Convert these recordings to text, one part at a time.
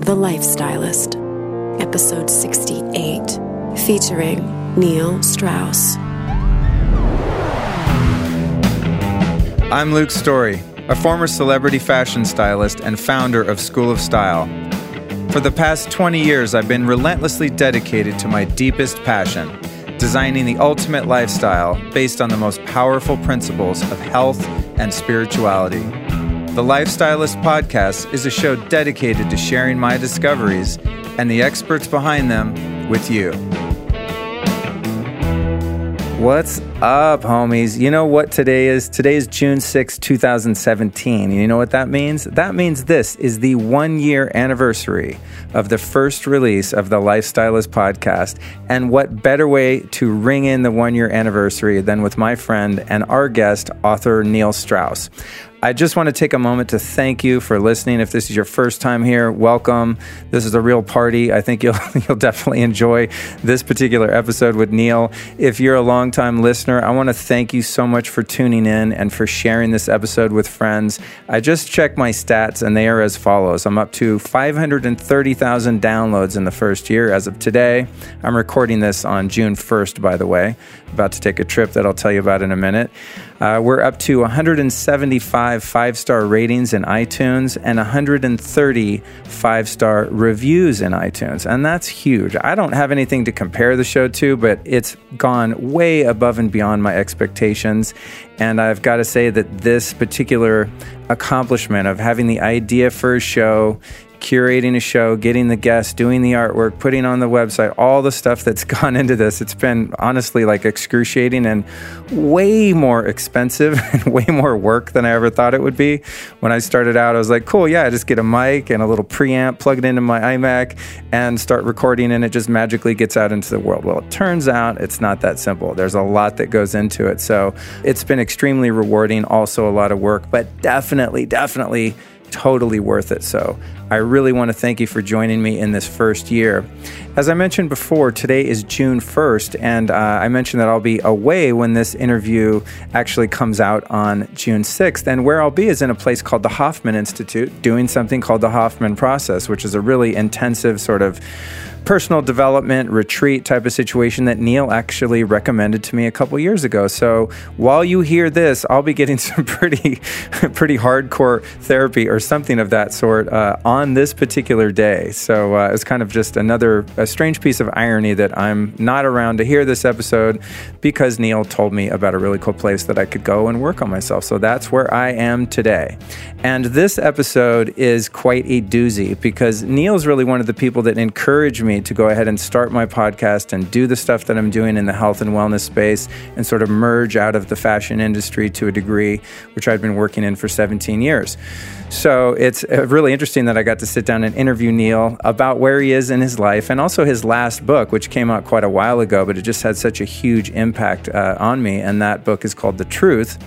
The Lifestylist, Episode 68, featuring Neil Strauss. I'm Luke Story, a former celebrity fashion stylist and founder of School of Style. For the past 20 years, I've been relentlessly dedicated to my deepest passion designing the ultimate lifestyle based on the most powerful principles of health and spirituality. The Lifestylist Podcast is a show dedicated to sharing my discoveries and the experts behind them with you. What's up, homies? You know what today is? Today is June 6, 2017. You know what that means? That means this is the one year anniversary of the first release of the Lifestylist podcast. And what better way to ring in the one year anniversary than with my friend and our guest, author Neil Strauss? I just want to take a moment to thank you for listening. If this is your first time here, welcome. This is a real party. I think you'll you'll definitely enjoy this particular episode with Neil. If you're a longtime listener, I want to thank you so much for tuning in and for sharing this episode with friends. I just checked my stats and they are as follows. I'm up to 530,000 downloads in the first year as of today. I'm recording this on June 1st, by the way. About to take a trip that I'll tell you about in a minute. Uh, we're up to 175 five star ratings in iTunes and 130 five star reviews in iTunes. And that's huge. I don't have anything to compare the show to, but it's gone way above and beyond my expectations. And I've got to say that this particular accomplishment of having the idea for a show, curating a show, getting the guests, doing the artwork, putting on the website, all the stuff that's gone into this. It's been honestly like excruciating and way more expensive and way more work than I ever thought it would be. When I started out, I was like, cool, yeah, I just get a mic and a little preamp, plug it into my iMac, and start recording, and it just magically gets out into the world. Well, it turns out it's not that simple. There's a lot that goes into it. So it's been extremely rewarding, also a lot of work, but definitely, definitely totally worth it. So I really want to thank you for joining me in this first year. As I mentioned before, today is June 1st, and uh, I mentioned that I'll be away when this interview actually comes out on June 6th. And where I'll be is in a place called the Hoffman Institute doing something called the Hoffman Process, which is a really intensive sort of personal development retreat type of situation that Neil actually recommended to me a couple years ago. So while you hear this, I'll be getting some pretty, pretty hardcore therapy or something of that sort uh, on this particular day. So uh, it's kind of just another a strange piece of irony that I'm not around to hear this episode because Neil told me about a really cool place that I could go and work on myself. So that's where I am today. And this episode is quite a doozy because Neil's really one of the people that encouraged me me to go ahead and start my podcast and do the stuff that I'm doing in the health and wellness space and sort of merge out of the fashion industry to a degree, which I've been working in for 17 years. So it's uh, really interesting that I got to sit down and interview Neil about where he is in his life and also his last book, which came out quite a while ago, but it just had such a huge impact uh, on me. And that book is called The Truth.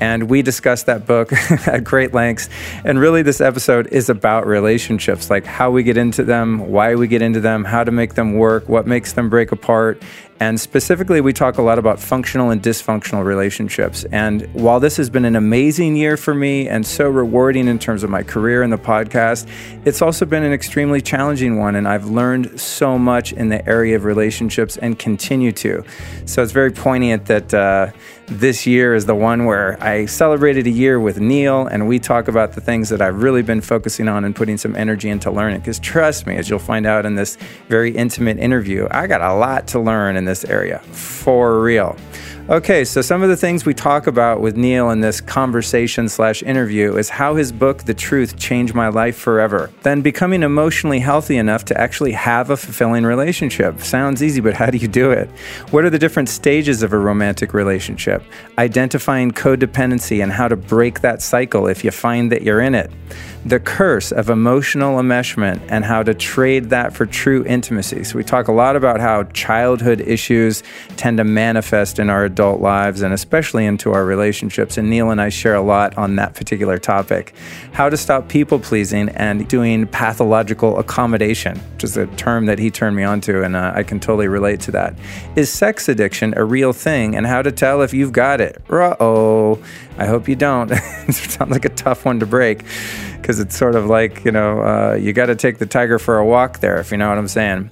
And we discussed that book at great lengths. And really, this episode is about relationships like how we get into them, why we get into them, how to make them work, what makes them break apart, and specifically, we talk a lot about functional and dysfunctional relationships. And while this has been an amazing year for me and so rewarding in terms of my career and the podcast, it's also been an extremely challenging one. And I've learned so much in the area of relationships and continue to. So it's very poignant that uh, this year is the one where I celebrated a year with Neil and we talk about the things that I've really been focusing on and putting some energy into learning. Because trust me, as you'll find out in this very intimate interview, I got a lot to learn in this area for real. Okay, so some of the things we talk about with Neil in this conversation slash interview is how his book, The Truth, changed my life forever. Then becoming emotionally healthy enough to actually have a fulfilling relationship. Sounds easy, but how do you do it? What are the different stages of a romantic relationship? Identifying codependency and how to break that cycle if you find that you're in it the curse of emotional enmeshment and how to trade that for true intimacy. So, we talk a lot about how childhood issues tend to manifest in our adult lives and especially into our relationships. And Neil and I share a lot on that particular topic. How to stop people pleasing and doing pathological accommodation, which is a term that he turned me onto, and uh, I can totally relate to that. Is sex addiction a real thing and how to tell if you've got it? Uh oh. I hope you don't. it sounds like a tough one to break because it's sort of like, you know, uh, you got to take the tiger for a walk there, if you know what I'm saying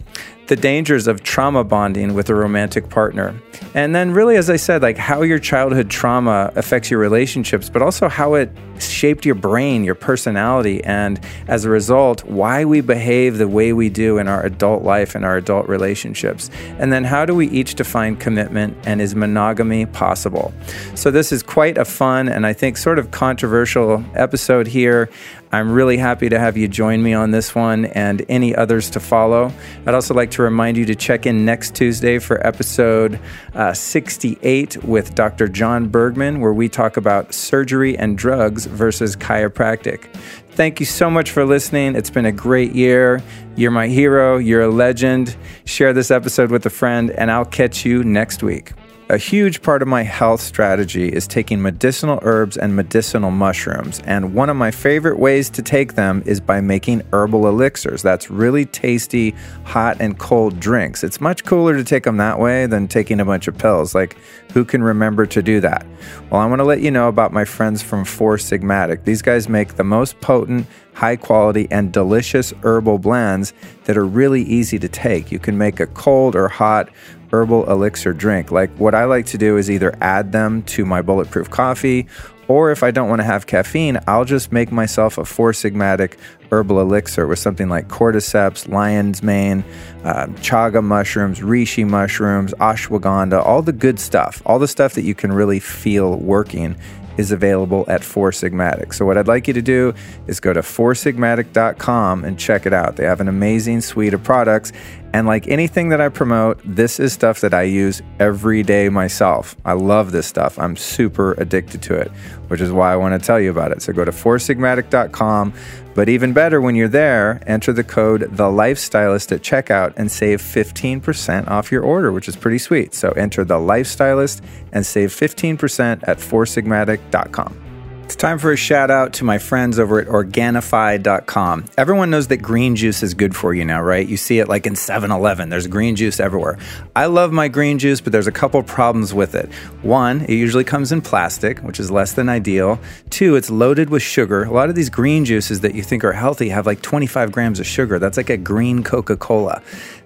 the dangers of trauma bonding with a romantic partner. And then, really, as I said, like how your childhood trauma affects your relationships, but also how it shaped your brain, your personality, and as a result, why we behave the way we do in our adult life and our adult relationships. And then, how do we each define commitment and is monogamy possible? So, this is quite a fun and I think sort of controversial episode here. I'm really happy to have you join me on this one and any others to follow. I'd also like to remind you to check in next Tuesday for episode uh, 68 with Dr. John Bergman, where we talk about surgery and drugs versus chiropractic. Thank you so much for listening. It's been a great year. You're my hero, you're a legend. Share this episode with a friend, and I'll catch you next week. A huge part of my health strategy is taking medicinal herbs and medicinal mushrooms, and one of my favorite ways to take them is by making herbal elixirs. That's really tasty, hot and cold drinks. It's much cooler to take them that way than taking a bunch of pills. Like, who can remember to do that? Well, I want to let you know about my friends from Four Sigmatic. These guys make the most potent, high quality, and delicious herbal blends that are really easy to take. You can make a cold or hot herbal elixir drink. Like what I like to do is either add them to my bulletproof coffee, or if I don't want to have caffeine, I'll just make myself a Four Sigmatic herbal elixir with something like cordyceps, lion's mane, uh, chaga mushrooms, reishi mushrooms, ashwagandha, all the good stuff, all the stuff that you can really feel working is available at Four Sigmatic. So, what I'd like you to do is go to foursigmatic.com and check it out. They have an amazing suite of products. And like anything that I promote, this is stuff that I use every day myself. I love this stuff. I'm super addicted to it, which is why I want to tell you about it. So, go to foursigmatic.com. But even better, when you're there, enter the code The Lifestylist at checkout and save 15% off your order, which is pretty sweet. So enter The Lifestylist and save 15% at foursigmatic.com. It's time for a shout out to my friends over at Organifi.com. Everyone knows that green juice is good for you now, right? You see it like in 7 Eleven, there's green juice everywhere. I love my green juice, but there's a couple problems with it. One, it usually comes in plastic, which is less than ideal. Two, it's loaded with sugar. A lot of these green juices that you think are healthy have like 25 grams of sugar. That's like a green Coca Cola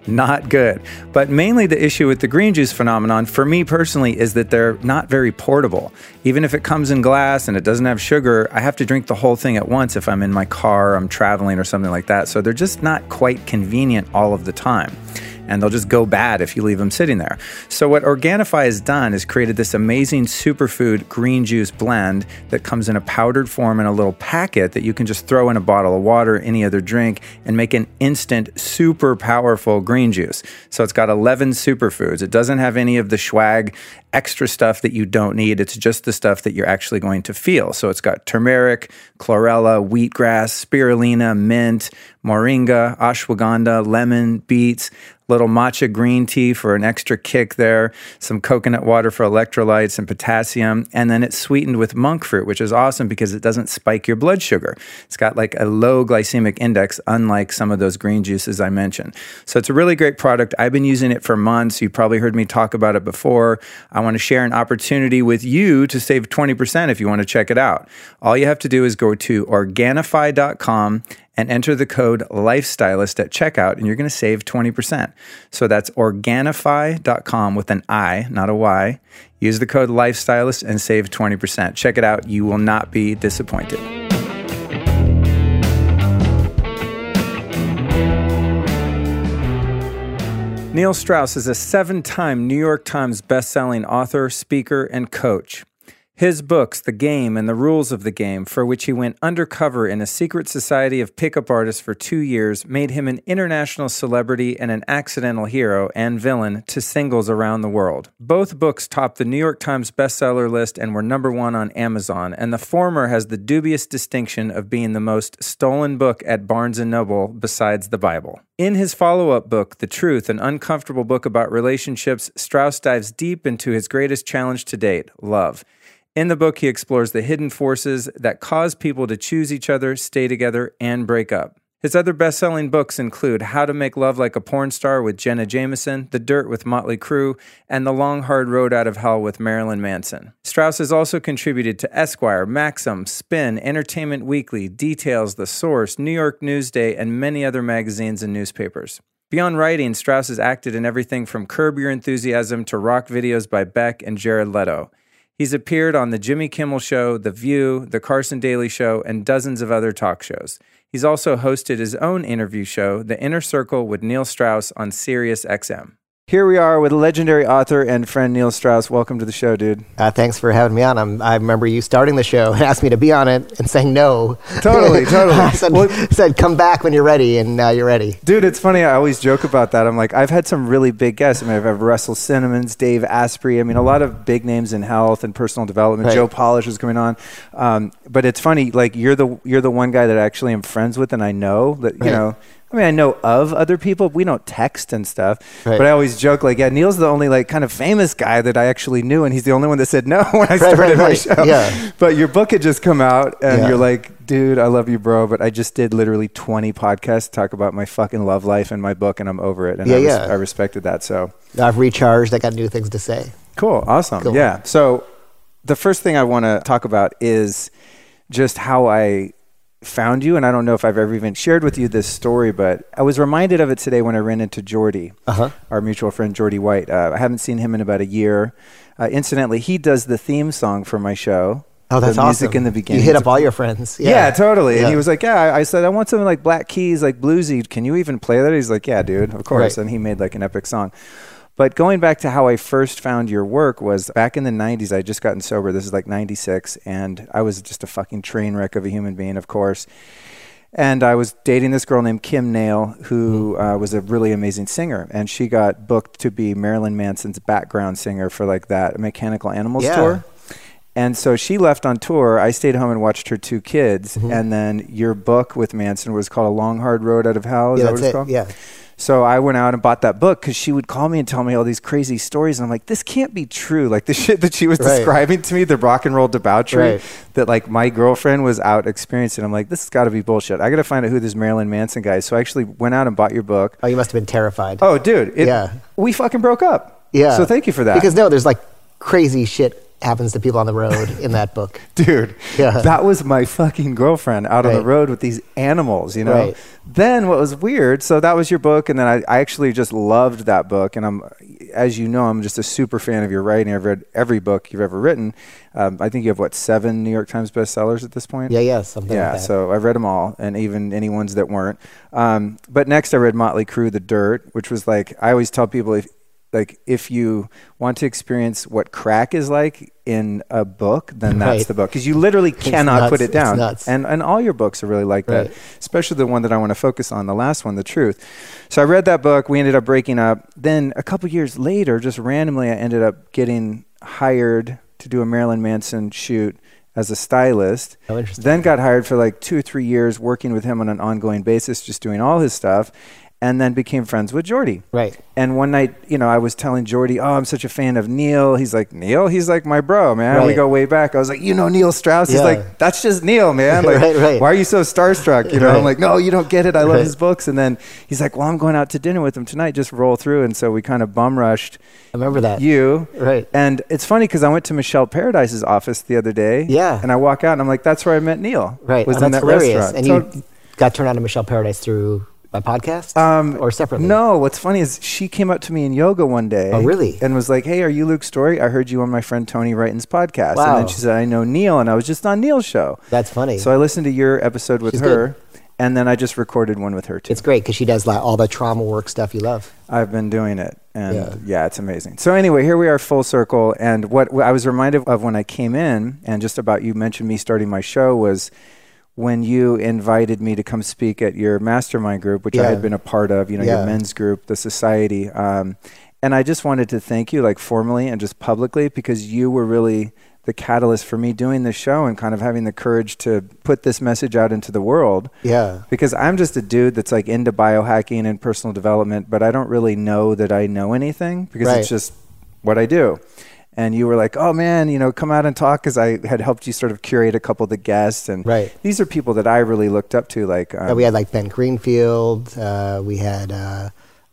not good. But mainly the issue with the green juice phenomenon, for me personally, is that they're not very portable. Even if it comes in glass and it doesn't have sugar, I have to drink the whole thing at once if I'm in my car, I'm traveling, or something like that. So they're just not quite convenient all of the time and they'll just go bad if you leave them sitting there. So, what Organifi has done is created this amazing superfood green juice blend that comes in a powdered form in a little packet that you can just throw in a bottle of water, any other drink, and make an instant, super powerful green juice. So, it's got 11 superfoods. It doesn't have any of the swag extra stuff that you don't need. It's just the stuff that you're actually going to feel. So, it's got turmeric, chlorella, wheatgrass, spirulina, mint, moringa, ashwagandha, lemon, beets, little matcha green tea for an extra kick there, some coconut water for electrolytes and potassium, and then it's sweetened with monk fruit, which is awesome because it doesn't spike your blood sugar. It's got like a low glycemic index, unlike some of those green juices I mentioned. So it's a really great product. I've been using it for months. You probably heard me talk about it before. I want to share an opportunity with you to save 20% if you want to check it out. All you have to do is go to Organifi.com and enter the code lifestylist at checkout and you're going to save 20%. So that's Organifi.com with an I, not a Y. Use the code lifestylist and save 20%. Check it out. You will not be disappointed. Neil Strauss is a seven time New York Times bestselling author, speaker, and coach. His books, The Game and the Rules of the Game, for which he went undercover in a secret society of pickup artists for two years, made him an international celebrity and an accidental hero and villain to singles around the world. Both books topped the New York Times bestseller list and were number one on Amazon, and the former has the dubious distinction of being the most stolen book at Barnes & Noble besides the Bible. In his follow up book, The Truth, an uncomfortable book about relationships, Strauss dives deep into his greatest challenge to date love. In the book, he explores the hidden forces that cause people to choose each other, stay together, and break up. His other best selling books include How to Make Love Like a Porn Star with Jenna Jameson, The Dirt with Motley Crue, and The Long Hard Road Out of Hell with Marilyn Manson. Strauss has also contributed to Esquire, Maxim, Spin, Entertainment Weekly, Details, The Source, New York Newsday, and many other magazines and newspapers. Beyond writing, Strauss has acted in everything from Curb Your Enthusiasm to rock videos by Beck and Jared Leto. He's appeared on The Jimmy Kimmel Show, The View, The Carson Daly Show, and dozens of other talk shows. He's also hosted his own interview show, The Inner Circle with Neil Strauss on Sirius XM. Here we are with legendary author and friend Neil Strauss. Welcome to the show, dude. Uh, thanks for having me on. I'm, i remember you starting the show and asked me to be on it and saying no. Totally, totally. I said, well, said, come back when you're ready, and now you're ready. Dude, it's funny. I always joke about that. I'm like, I've had some really big guests. I mean, I've had Russell Simmons, Dave Asprey. I mean, a lot of big names in health and personal development. Right. Joe Polish was coming on. Um, but it's funny, like you're the you're the one guy that I actually am friends with, and I know that you Right. know. I mean, I know of other people. We don't text and stuff, Right. but I always joke like, yeah, Neil's the only like kind of famous guy that I actually knew, and he's the only one that said no when I Right, started right, my show. Yeah. But your book had just come out, and Yeah. you're like, dude, I love you, bro. But I just did literally 20 podcasts to talk about my fucking love life and my book, and I'm over it. And Yeah, I, res- yeah. I respected that. So I've recharged. I got new things to say. cool, awesome, Cool. yeah. So the first thing I want to talk about is just how I found you, and I don't know if I've ever even shared with you this story, but I was reminded of it today when I ran into Jeordie, Uh-huh. our mutual friend Jeordie White. Uh, I haven't seen him in about a year. Uh, incidentally, he does the theme song for my show. Oh, that's the music awesome. in the beginning. You hit up all your friends. Yeah, totally. And he was like, "Yeah." I- I said, "I want something like Black Keys, like bluesy. Can you even play that?" He's like, "Yeah, dude, of course." Right. And he made like an epic song. But going back to how I first found your work was back in the 90s. I had just gotten sober. This is like 96. And I was just a fucking train wreck of a human being, of course. And I was dating this girl named Kim Nail, who Mm-hmm. uh, was a really amazing singer. And she got booked to be Marilyn Manson's background singer for like that Mechanical Animals Yeah. tour. And so she left on tour. I stayed home and watched her two kids. Mm-hmm. And then your book with Manson was called A Long Hard Road Out of Hell. Is Yeah, that what it's it. called? Yeah. So I went out and bought that book because she would call me and tell me all these crazy stories. And I'm like, this can't be true. Like the shit that she was Right. describing to me, the rock and roll debauchery Right. that like my girlfriend was out experiencing. I'm like, this has got to be bullshit. I got to find out who this Marilyn Manson guy is. So I actually went out and bought your book. Oh, you must have been terrified. Oh, dude. It, Yeah. We fucking broke up. yeah. So thank you for that. Because no, there's like crazy shit happens to people on the road in that book. dude Yeah. that was my fucking girlfriend out on the road with these animals you know Right. then what was weird so that was your book and then I, I actually just loved that book and i'm as you know i'm just a super fan of your writing i've read every book you've ever written um, i think you have what seven new york times bestsellers at this point Yeah, yeah, something yeah, like that. so I've read them all, and even any ones that weren't. Um, but next, I read Motley Crue, The Dirt, which was like I always tell people if like if you want to experience what crack is like in a book, then that's Right. the book because you literally cannot put it down. nuts. And and all your books are really like that, especially the one that I want to focus on, the last one, The Truth. So I read that book. We ended up breaking up. Then a couple years later, just randomly, I ended up getting hired to do a Marilyn Manson shoot as a stylist. Oh, interesting. Then got hired for like two or three years working with him on an ongoing basis, just doing all his stuff. And then became friends with Jeordie. Right. And one night, you know, I was telling Jeordie, "Oh, I'm such a fan of Neil." He's like, "Neil?" He's like, "My bro, man. We go way back." I was like, "You know Neil Strauss?" He's like, "That's just Neil, man. Like, Right, right. why are you so starstruck?" You know, I'm like, "No, you don't get it. I love Right. his books." And then he's like, "Well, I'm going out to dinner with him tonight. Just roll through." And so we kind of bum rushed I remember that. you. Right. And it's funny because I went to Michelle Paradise's office the other day. Yeah. And I walk out and I'm like, "That's where I met Neil." Right. Was oh, in that hilarious. restaurant. And So- you got turned on to Michelle Paradise through my podcast? Um, or separately? No, what's funny is she came up to me in yoga one day. Oh, really? And was like, "Hey, are you Luke Story? I heard you on my friend Tony Wrighton's podcast." And Wow. then she said, "I know Neil," and I was just on Neil's show. That's funny. So I listened to your episode with She's her, and then I just recorded one with her too. it's great because she does like all the trauma work stuff you love. I've been doing it, and yeah. Yeah. it's amazing. So anyway, here we are, full circle. And what I was reminded of when I came in, and just about you mentioned me starting my show was when you invited me to come speak at your mastermind group, which I had been a part of. You know, your men's group, the society. Um, and I just wanted to thank you, like formally and just publicly, because you were really the catalyst for me doing this show and kind of having the courage to put this message out into the world Yeah. because I'm just a dude that's like into biohacking and personal development, but I don't really know that I know anything because Right. it's just what I do. And you were like, "Oh man, you know, come out and talk," because I had helped you sort of curate a couple of the guests, and Right. these are people that I really looked up to, like um, Yeah, we had like Ben Greenfield. Uh, we had uh,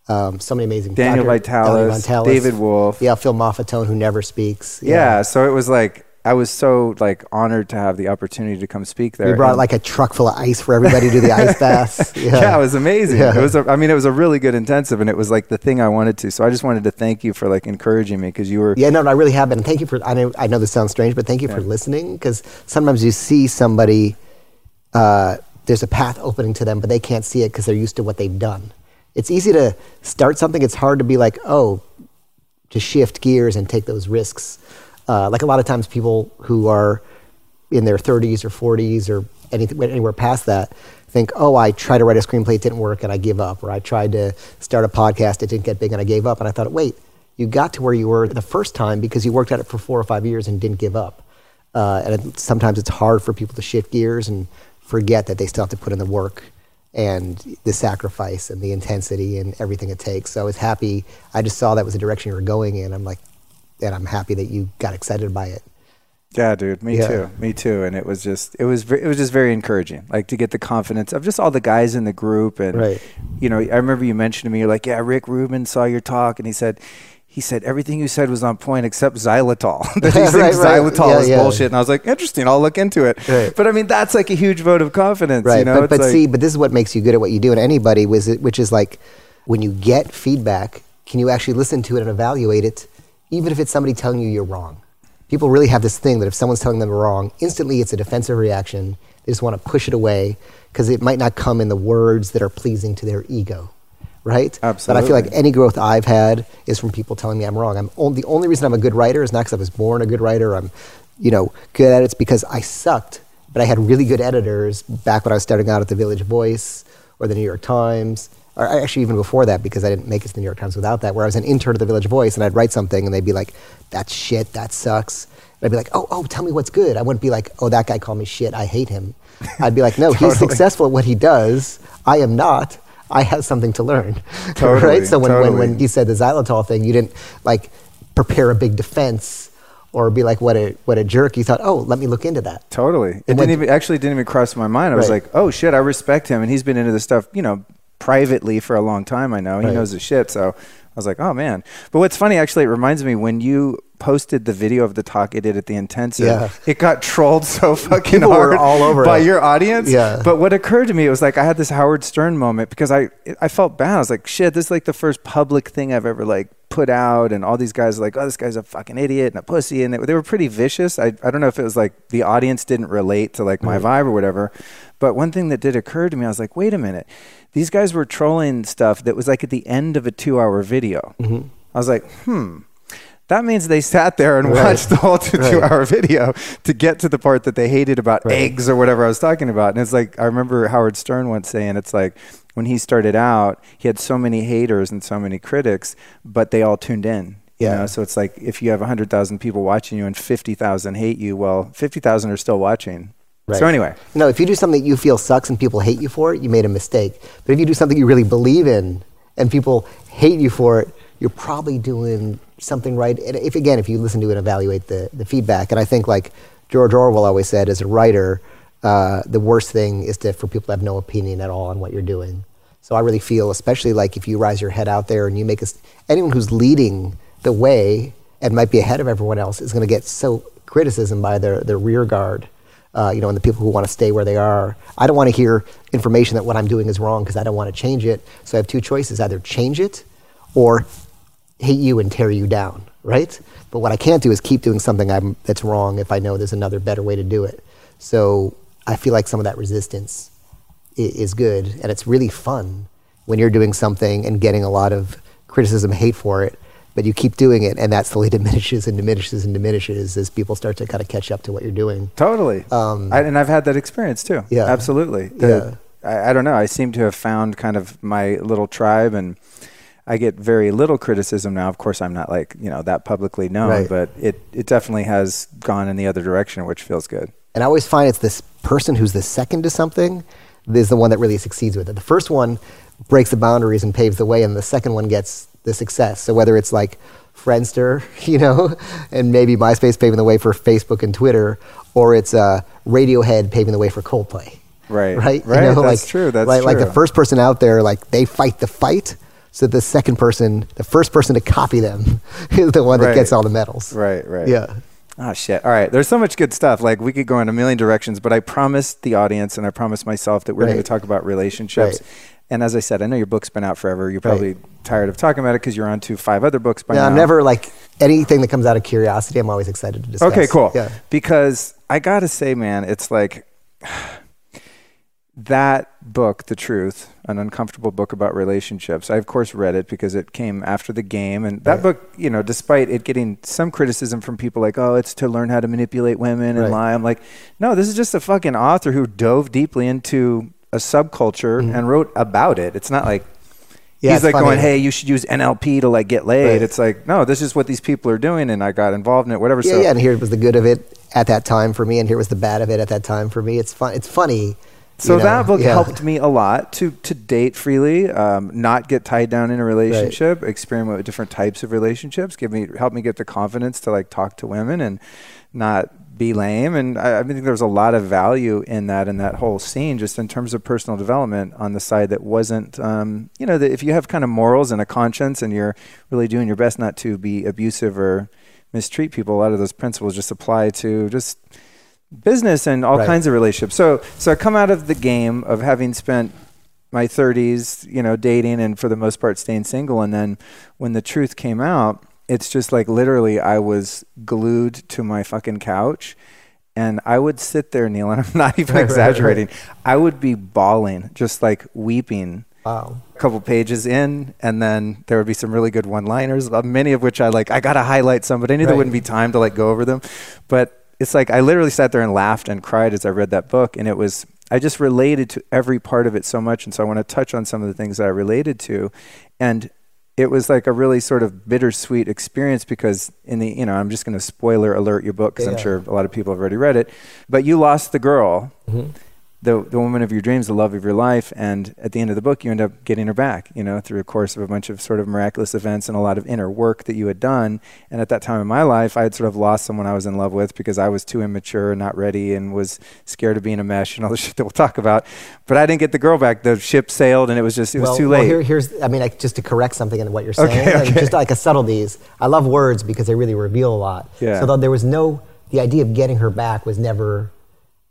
um, so many amazing Daniel Vitalis, David Wolfe. Yeah, Phil Maffetone, who never speaks. yeah. So it was like I was so like honored to have the opportunity to come speak there. We brought like a truck full of ice for everybody to do the ice baths. yeah. it was amazing. Yeah. It was, a, I mean, it was a really good intensive, and it was like the thing I wanted to. So I just wanted to thank you for like encouraging me because you were. Yeah, no, no, I really have been. Thank you for. I know, I know this sounds strange, but thank you for listening because sometimes you see somebody, uh, there's a path opening to them, but they can't see it because they're used to what they've done. It's easy to start something. It's hard to be like, oh, to shift gears and take those risks. Uh, like a lot of times, people who are in their 30s or 40s or anything anywhere past that think, oh, I tried to write a screenplay, it didn't work, and I give up. Or I tried to start a podcast, it didn't get big, and I gave up. And I thought, wait, you got to where you were the first time because you worked at it for four or five years and didn't give up. Uh, and it, sometimes it's hard for people to shift gears and forget that they still have to put in the work and the sacrifice and the intensity and everything it takes. So I was happy. I just saw that was the direction you were going in. I'm like, and I'm happy that you got excited by it. Yeah, dude, me Yeah. too, me too. And it was just, it was, it was just very encouraging, like to get the confidence of just all the guys in the group. And Right. you know, I remember you mentioned to me, you're like, yeah, Rick Rubin saw your talk, and he said. He said everything you said was on point except xylitol. that he thinks right. xylitol Yeah, is yeah. bullshit, and I was like, interesting. I'll look into it. Right. But I mean, that's like a huge vote of confidence, Right. you know? but but like- see, but this is what makes you good at what you do. And anybody was which is like when you get feedback, can you actually listen to it and evaluate it, even if it's somebody telling you you're wrong? People really have this thing that if someone's telling them they're wrong, instantly it's a defensive reaction. They just want to push it away because it might not come in the words that are pleasing to their ego. Right? Absolutely. But I feel like any growth I've had is from people telling me I'm wrong. I'm on, the only reason I'm a good writer is not because I was born a good writer. I'm, you know, good at it. It's because I sucked, but I had really good editors back when I was starting out at the Village Voice or the New York Times, or actually even before that because I didn't make it to the New York Times without that. Where I was an intern at the Village Voice and I'd write something and they'd be like, "That's shit. That sucks." And I'd be like, "Oh, oh, tell me what's good." I wouldn't be like, "Oh, that guy called me shit. I hate him." I'd be like, "No, he's successful at what he does. I am not." I have something to learn. Totally, right? So when, when, totally. when you said the xylitol thing, you didn't like prepare a big defense or be like, what a, what a jerk. You thought, oh, let me look into that. Totally. It And didn't when- even actually didn't even cross my mind. I was like, oh shit, I respect him, and he's been into this stuff, you know, privately for a long time. I know he knows his shit. So I was like, oh man. But what's funny, actually, it reminds me when you posted the video of the talk I did at the intensive. Yeah. It got trolled so fucking People hard all over by it. your audience. Yeah. But what occurred to me, it was like I had this Howard Stern moment because I I felt bad. I was like, shit, this is like the first public thing I've ever like put out, and all these guys are like, oh, this guy's a fucking idiot and a pussy, and they, they were pretty vicious. I I don't know if it was like the audience didn't relate to like my vibe or whatever, but one thing that did occur to me, I was like, wait a minute, these guys were trolling stuff that was like at the end of a two-hour video. I was like, hmm. That means they sat there and Mm-hmm. Right. watched the whole two, Right. two hour video to get to the part that they hated about Right. eggs or whatever I was talking about. And it's like, I remember Howard Stern once saying, it's like when he started out, he had so many haters and so many critics, but they all tuned in. You Yeah. know? So it's like if you have 100,000 people watching you and 50,000 hate you, well, 50,000 are still watching. Right. So anyway, No, if you do something that you feel sucks and people hate you for it, you made a mistake. But if you do something you really believe in and people hate you for it, you're probably doing something right. And if again, if you listen to and evaluate the, the feedback, and I think like George Orwell always said, as a writer, uh, the worst thing is to, for people to have no opinion at all on what you're doing. So I really feel, especially like if you rise your head out there and you make us, anyone who's leading the way and might be ahead of everyone else is going to get so criticism by their, their rear guard uh, you know, and the people who want to stay where they are. I don't want to hear information that what I'm doing is wrong because I don't want to change it. So I have two choices: either change it or hate you and tear you down, right? But what I can't do is keep doing something I'm, that's wrong if I know there's another better way to do it. So I feel like some of that resistance i- is good, and it's really fun when you're doing something and getting a lot of criticism, hate for it. But you keep doing it, and that slowly diminishes and diminishes and diminishes as people start to kind of catch up to what you're doing. Totally. Um, I, and I've had that experience too. Yeah. Absolutely. The- I, I don't know. I seem to have found kind of my little tribe and I get very little criticism now. Of course, I'm not like, you know, that publicly known, Right. but it, it definitely has gone in the other direction, which feels good. And I always find it's this person who's the second to something is the one that really succeeds with it. The first one breaks the boundaries and paves the way, and the second one gets the success. So whether it's like Friendster, you know, and maybe MySpace paving the way for Facebook and Twitter, or it's uh, Radiohead paving the way for Coldplay. Right. Right. Right. You know, That's like, true. That's right, Like the first person out there, like they fight the fight. So the second person, the first person to copy them, is the one that Right. gets all the medals. Right, right. Yeah. Oh shit. All right. There's so much good stuff. Like we could go in a million directions, but I promised the audience and I promised myself that we're going to talk about relationships. Right. And as I said, I know your book's been out forever. You're Right. probably tired of talking about it because you're on to five other books by Yeah, now. I'm never like anything that comes out of curiosity. I'm always excited to discuss. It. Okay, cool. Yeah. Because I got to say, man, it's like that book, The Truth, an uncomfortable book about relationships. I, of course, read it because it came after the game. And that Right. book, you know, despite it getting some criticism from people like, oh, it's to learn how to manipulate women and Right. lie, I'm like, no, this is just a fucking author who dove deeply into a subculture and wrote about it. It's not like, Mm-hmm. Yeah, he's like funny. going, "Hey, you should use NLP to like get laid." Right. It's like, no, this is what these people are doing, and I got involved in it. Whatever. Yeah, so, yeah, and here was the good of it at that time for me, and here was the bad of it at that time for me. It's fun. It's funny. So you know, that book yeah. helped me a lot to to date freely, um, not get tied down in a relationship, experiment with different types of relationships, give me help me get the confidence to like talk to women and not be lame. And I, I think there was a lot of value in that in that whole scene, just in terms of personal development on the side that wasn't, um, you know, that if you have kind of morals and a conscience and you're really doing your best not to be abusive or mistreat people, a lot of those principles just apply to just business and all Right. kinds of relationships. So so I come out of the game of having spent my 30s, you know, dating and for the most part staying single and then when the truth came out, it's just like literally I was glued to my fucking couch and I would sit there Neil and I'm not even Right, right, right. exaggerating. I would be bawling, just like weeping Wow. a couple pages in, and then there would be some really good one-liners, uh, many of which I like. I gotta highlight some, but I knew there wouldn't be time to like go over them. But it's like I literally sat there and laughed and cried as I read that book, and it was I just related to every part of it so much, and so I want to touch on some of the things that I related to, and it was like a really sort of bittersweet experience because in the you know I'm just going to spoiler alert your book because I'm sure a lot of people have already read it, but you lost the girl Mm-hmm. The the woman of your dreams, the love of your life, and at the end of the book, you end up getting her back. You know, through a course of a bunch of sort of miraculous events and a lot of inner work that you had done. And at that time in my life, I had sort of lost someone I was in love with because I was too immature and not ready and was scared of being a mesh and all the shit that we'll talk about. But I didn't get the girl back. The ship sailed, and it was just it was well, too well, late. here, here's, I mean, like, just to correct something in what you're saying, Okay, okay. just like a subtleties. I love words because they really reveal a lot. Yeah. So though there was no, the idea of getting her back was never,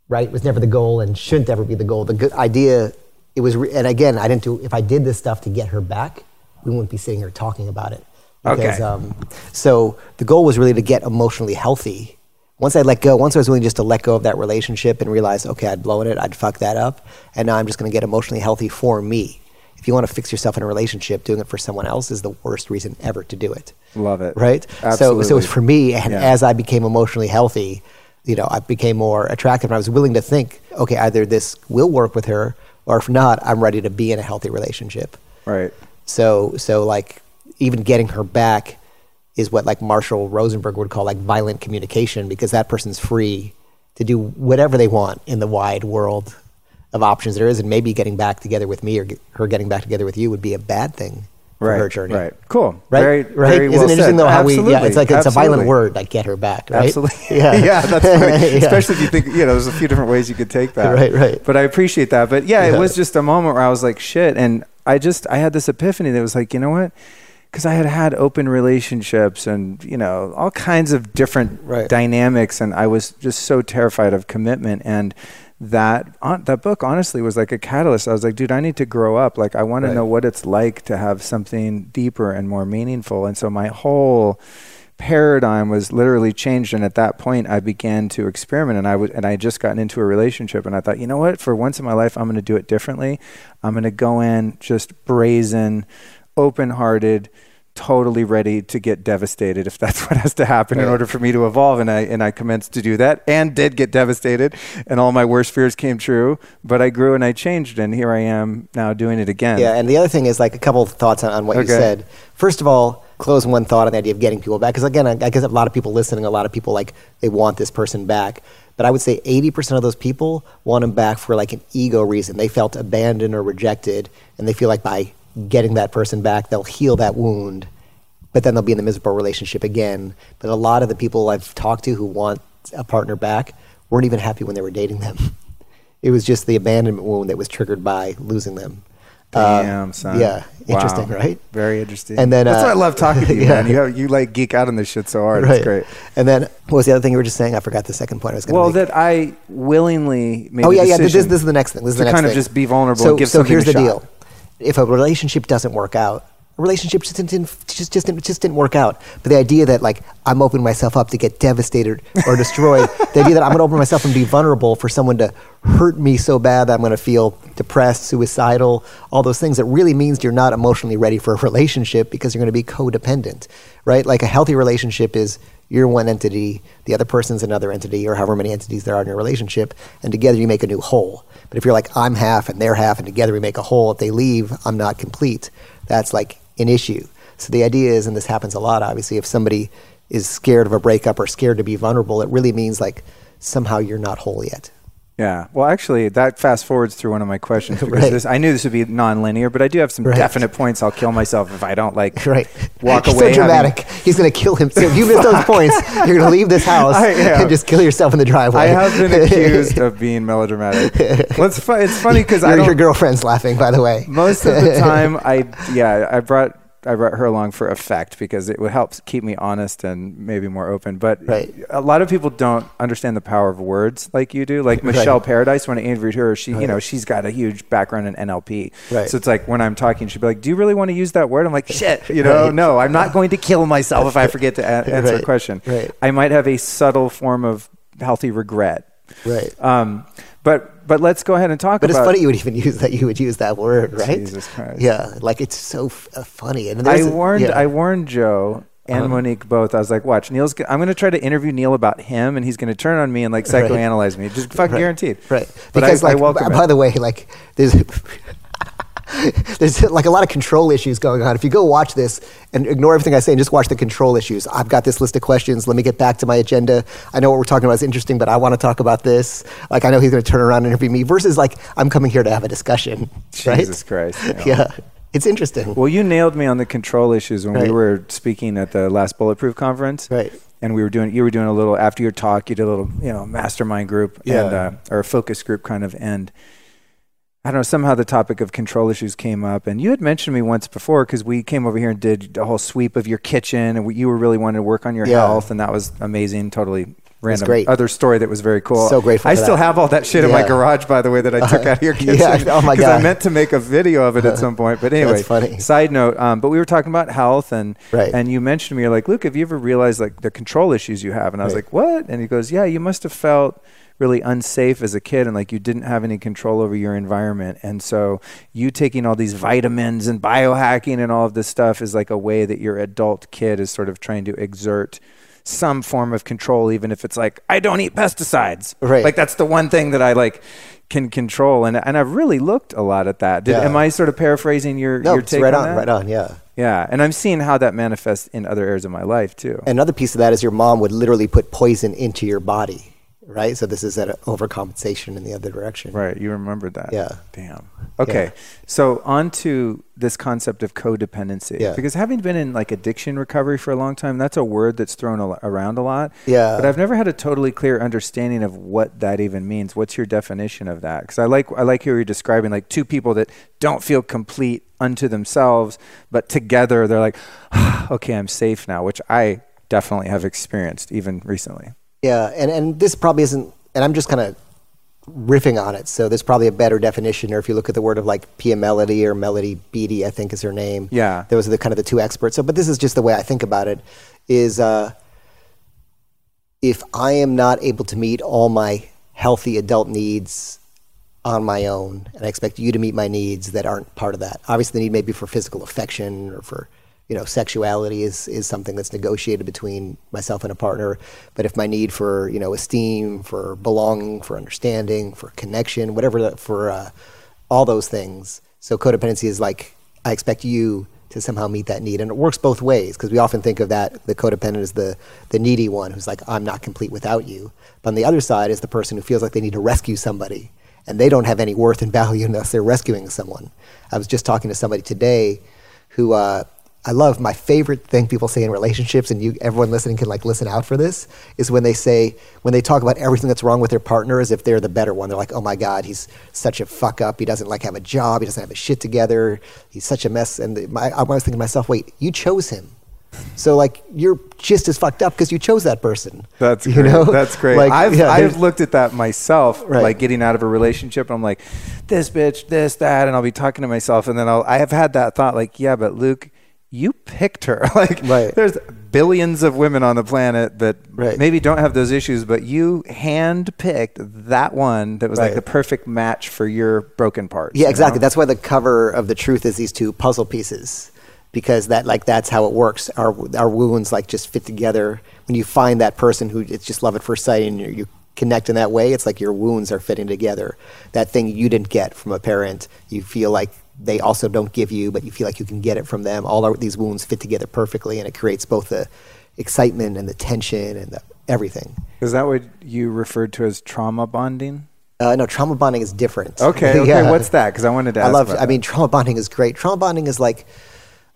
right, was never the goal and shouldn't ever be the goal. The good idea, it was, re- and again, I didn't do, if I did this stuff to get her back, we wouldn't be sitting here talking about it. Because, Okay. um, so the goal was really to get emotionally healthy. Once I let go, once I was willing just to let go of that relationship and realize, okay, I'd blown it, I'd fuck that up, and now I'm just going to get emotionally healthy for me. If you want to fix yourself in a relationship, doing it for someone else is the worst reason ever to do it. Love it. Right? So, so it was for me, and Yeah. as I became emotionally healthy, you know, I became more attractive, and I was willing to think, okay, either this will work with her, or if not, I'm ready to be in a healthy relationship. right. So so like even getting her back is what like Marshall Rosenberg would call like violent communication because that person's free to do whatever they want in the wide world of options there is, and maybe getting back together with me or get, her getting back together with you would be a bad thing for Right. her journey. Right. Cool. Right, Very, right. very Isn't well it interesting said. though how we? Yeah, Absolutely. it's like it's a violent word, like get her back. Right? Absolutely. Yeah, yeah, that's funny. Yeah. Especially if you think, you know, there's a few different ways you could take that. Right, right. But I appreciate that. But yeah, Yeah. it was just a moment where I was like, shit. And I just, I had this epiphany that was like, you know what? Because I had had open relationships and, you know, all kinds of different Right. dynamics. And I was just so terrified of commitment. And that, on, that book honestly was like a catalyst. I was like, dude, I need to grow up. Like, I want to know what it's like to have something deeper and more meaningful. And so my whole, paradigm was literally changed and at that point I began to experiment and I was and I had just gotten into a relationship and I thought you know what for once in my life I'm going to do it differently I'm going to go in just brazen open-hearted totally ready to get devastated if that's what has to happen in order for me to evolve and I and I commenced to do that and did get devastated and all my worst fears came true but I grew and I changed and here I am now doing it again Yeah, and the other thing is like a couple of thoughts on, on what you said. First of all, close one thought on the idea of getting people back, because again, I, I guess a lot of people listening, a lot of people like they want this person back, but I would say eighty percent of those people want them back for like an ego reason. They felt abandoned or rejected, and they feel like by getting that person back. They'll heal that wound, but then they'll be in the miserable relationship again. But a lot of the people I've talked to who want a partner back weren't even happy when they were dating them. It was just the abandonment wound that was triggered by losing them. Uh, Damn, son. Yeah, interesting, Wow. right? Very interesting. And then, that's uh, why I love talking to you, yeah. man. You have, you like geek out on this shit so hard. It's great. And then what was the other thing you were just saying? I forgot the second point I was going to Well, make. that I willingly made. oh yeah, yeah. This, this is the next thing. This is the next kind of just be vulnerable So, and give so here's the shot. deal: if a relationship doesn't work out, a relationship just didn't just just didn't, just didn't work out. But the idea that like I'm opening myself up to get devastated or destroyed, the idea that I'm going to open myself and be vulnerable for someone to hurt me so bad that I'm going to feel depressed, suicidal, all those things, it really means you're not emotionally ready for a relationship because you're going to be codependent, right? Like a healthy relationship is you're one entity, the other person's another entity, or however many entities there are in your relationship, and together you make a new whole. But if you're like, I'm half and they're half, and together we make a whole, if they leave, I'm not complete, that's like an issue. So the idea is, and this happens a lot, obviously, if somebody is scared of a breakup or scared to be vulnerable, it really means like somehow you're not whole yet. Yeah. Well, actually, that fast forwards through one of my questions because Right. this, I knew this would be non-linear, but I do have some Right. definite points. I'll kill myself if I don't like Right. walk He's away. so having- dramatic. He's going to kill himself. If you miss those points, you're going to leave this house I and just kill yourself in the driveway. I have been accused of being melodramatic. Well, it's, fu- it's funny because I your girlfriend's laughing, by the way. most of the time, I yeah, I brought I brought her along for effect because it would help keep me honest and maybe more open. But Right. a lot of people don't understand the power of words like you do. Like Right. Michelle Paradise, when I interviewed her, she you know she's got a huge background in NLP. Right. So it's like when I'm talking, she'd be like, "Do you really want to use that word?" I'm like, "Shit, you know, Right. no, I'm not going to kill myself if I forget to a- answer a question. Right. I might have a subtle form of healthy regret. Right. Um, but but let's go ahead and talk about it. But it's funny you would even use that. You would use that word, right? Jesus Christ. Yeah, like it's so f- uh, funny. And I there's a- warned yeah. I warned Joe and Uh-huh. Monique both. I was like, watch, Neil's. g- I'm going to try to interview Neil about him, and he's going to turn on me and like Right. psychoanalyze me. Just fucking Right. guaranteed. Right. But Because I, like I welcome b- by the way, like there's there's like a lot of control issues going on. If you go watch this and ignore everything I say and just watch the control issues, I've got this list of questions. Let me get back to my agenda. I know what we're talking about is interesting, but I want to talk about this. Like I know he's going to turn around and interview me. Versus like I'm coming here to have a discussion. right? Jesus Christ, yeah. Yeah. It's interesting. Well, you nailed me on the control issues when we were speaking at the last Bulletproof conference. Right. And we were doing, you were doing a little after your talk, you did a little, you know, mastermind group Yeah. and uh, or a focus group kind of. And I don't know, somehow the topic of control issues came up, and you had mentioned me once before because we came over here and did a whole sweep of your kitchen, and we, you were really wanting to work on your Yeah. health, and that was amazing. Totally random. great. Other story that was very cool. So grateful I still that. have all that shit in my garage, by the way, that I took out of your kitchen. Yeah. Oh my 'cause I meant to make a video of it at some point, but anyway. Funny. Side note, um, but we were talking about health, and Right. and you mentioned to me, you're like, Luke, have you ever realized like the control issues you have? And I was Right. like, what? And he goes, yeah, you must have felt really unsafe as a kid and like you didn't have any control over your environment. And so you taking all these vitamins and biohacking and all of this stuff is like a way that your adult kid is sort of trying to exert some form of control, even if it's like, I don't eat pesticides. Right. Like that's the one thing that I like can control. And and I've really looked a lot at that. Did, Yeah. Am I sort of paraphrasing your, no, your take right on, on, right on, yeah. Yeah. And I'm seeing how that manifests in other areas of my life too. Another piece of that is your mom would literally put poison into your body, right? So this is an overcompensation in the other direction. Right, you remembered that. Yeah. Damn. Okay. So on to this concept of codependency. Yeah. Because having been in like addiction recovery for a long time, that's a word that's thrown a, around a lot. Yeah. But I've never had a totally clear understanding of what that even means. What's your definition of that? Because I like I like how you're describing like two people that don't feel complete unto themselves, but together they're like, okay, I'm safe now, which I definitely have experienced even recently. Yeah, and, and this probably isn't, and I'm just kind of riffing on it. So there's probably a better definition, or if you look at the word of like Pia Mellody or Melody Beattie, I think is her name. Yeah. Those are the kind of the two experts. So, but this is just the way I think about it is uh, if I am not able to meet all my healthy adult needs on my own, and I expect you to meet my needs that aren't part of that. Obviously, the need maybe for physical affection or for you know sexuality is is something that's negotiated between myself and a partner. But if my need for you know esteem, for belonging, for understanding, for connection, whatever for uh, all those things. So codependency is like I expect you to somehow meet that need, and it works both ways because we often think of that the codependent as the the needy one who's like I'm not complete without you. But on the other side is the person who feels like they need to rescue somebody and they don't have any worth and value unless they're rescuing someone. I was just talking to somebody today who uh, I love. My favorite thing people say in relationships, and you, everyone listening can like listen out for this, is when they say when they talk about everything that's wrong with their partner as if they're the better one. They're like, "Oh my God, he's such a fuck up. He doesn't like have a job. He doesn't have his shit together. He's such a mess." And my, I was thinking to myself, "Wait, you chose him." So like you're just as fucked up because you chose that person. That's you great. know? That's great. Like, I've yeah, I've looked at that myself, Right. like getting out of a relationship. I'm like, this bitch, this, that, and I'll be talking to myself, and then I'll I have had that thought, like, yeah, but Luke, you picked her. like, Right. there's billions of women on the planet that Right. maybe don't have those issues, but you hand picked that one that was like the perfect match for your broken part. Yeah, exactly. know? That's why the cover of the truth is these two puzzle pieces, because that like that's how it works. Our our wounds like just fit together. When you find that person who it's just love at first sight, and you, you connect in that way, it's like your wounds are fitting together. That thing you didn't get from a parent, you feel like they also don't give you, but you feel like you can get it from them. All our, these wounds fit together perfectly, and it creates both the excitement and the tension and the, everything. Is that what you referred to as trauma bonding? Uh, no, trauma bonding is different. Okay, okay. Yeah. What's that? Because I wanted to. Ask I love. I mean, trauma bonding is great. Trauma bonding is like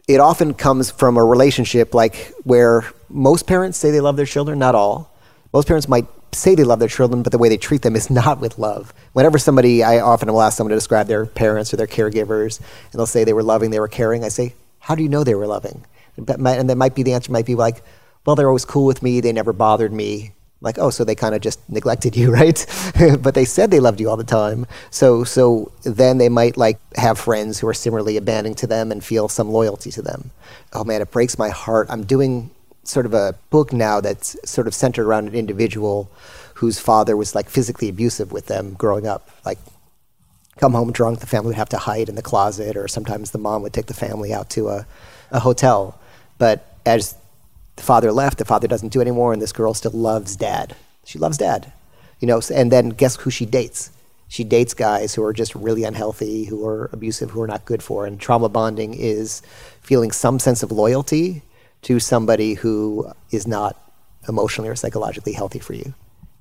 it often comes from a relationship like where most parents say they love their children, not all. Most parents might say they love their children, but the way they treat them is not with love. Whenever somebody, I often will ask someone to describe their parents or their caregivers, and they'll say they were loving, they were caring. I say, how do you know they were loving? And that might be the answer. Might be like, well, they're always cool with me. They never bothered me. Like, oh, so they kind of just neglected you, right? but they said they loved you all the time. So, so then they might like have friends who are similarly abandoning to them and feel some loyalty to them. Oh man, it breaks my heart. I'm doing sort of a book now that's sort of centered around an individual whose father was like physically abusive with them growing up. Like, come home drunk, the family would have to hide in the closet, or sometimes the mom would take the family out to a, a hotel. But as the father left, the father doesn't do anymore, and this girl still loves dad. She loves dad, you know. And then guess who she dates? She dates guys who are just really unhealthy, who are abusive, who are not good for. her. And trauma bonding is feeling some sense of loyalty to somebody who is not emotionally or psychologically healthy for you.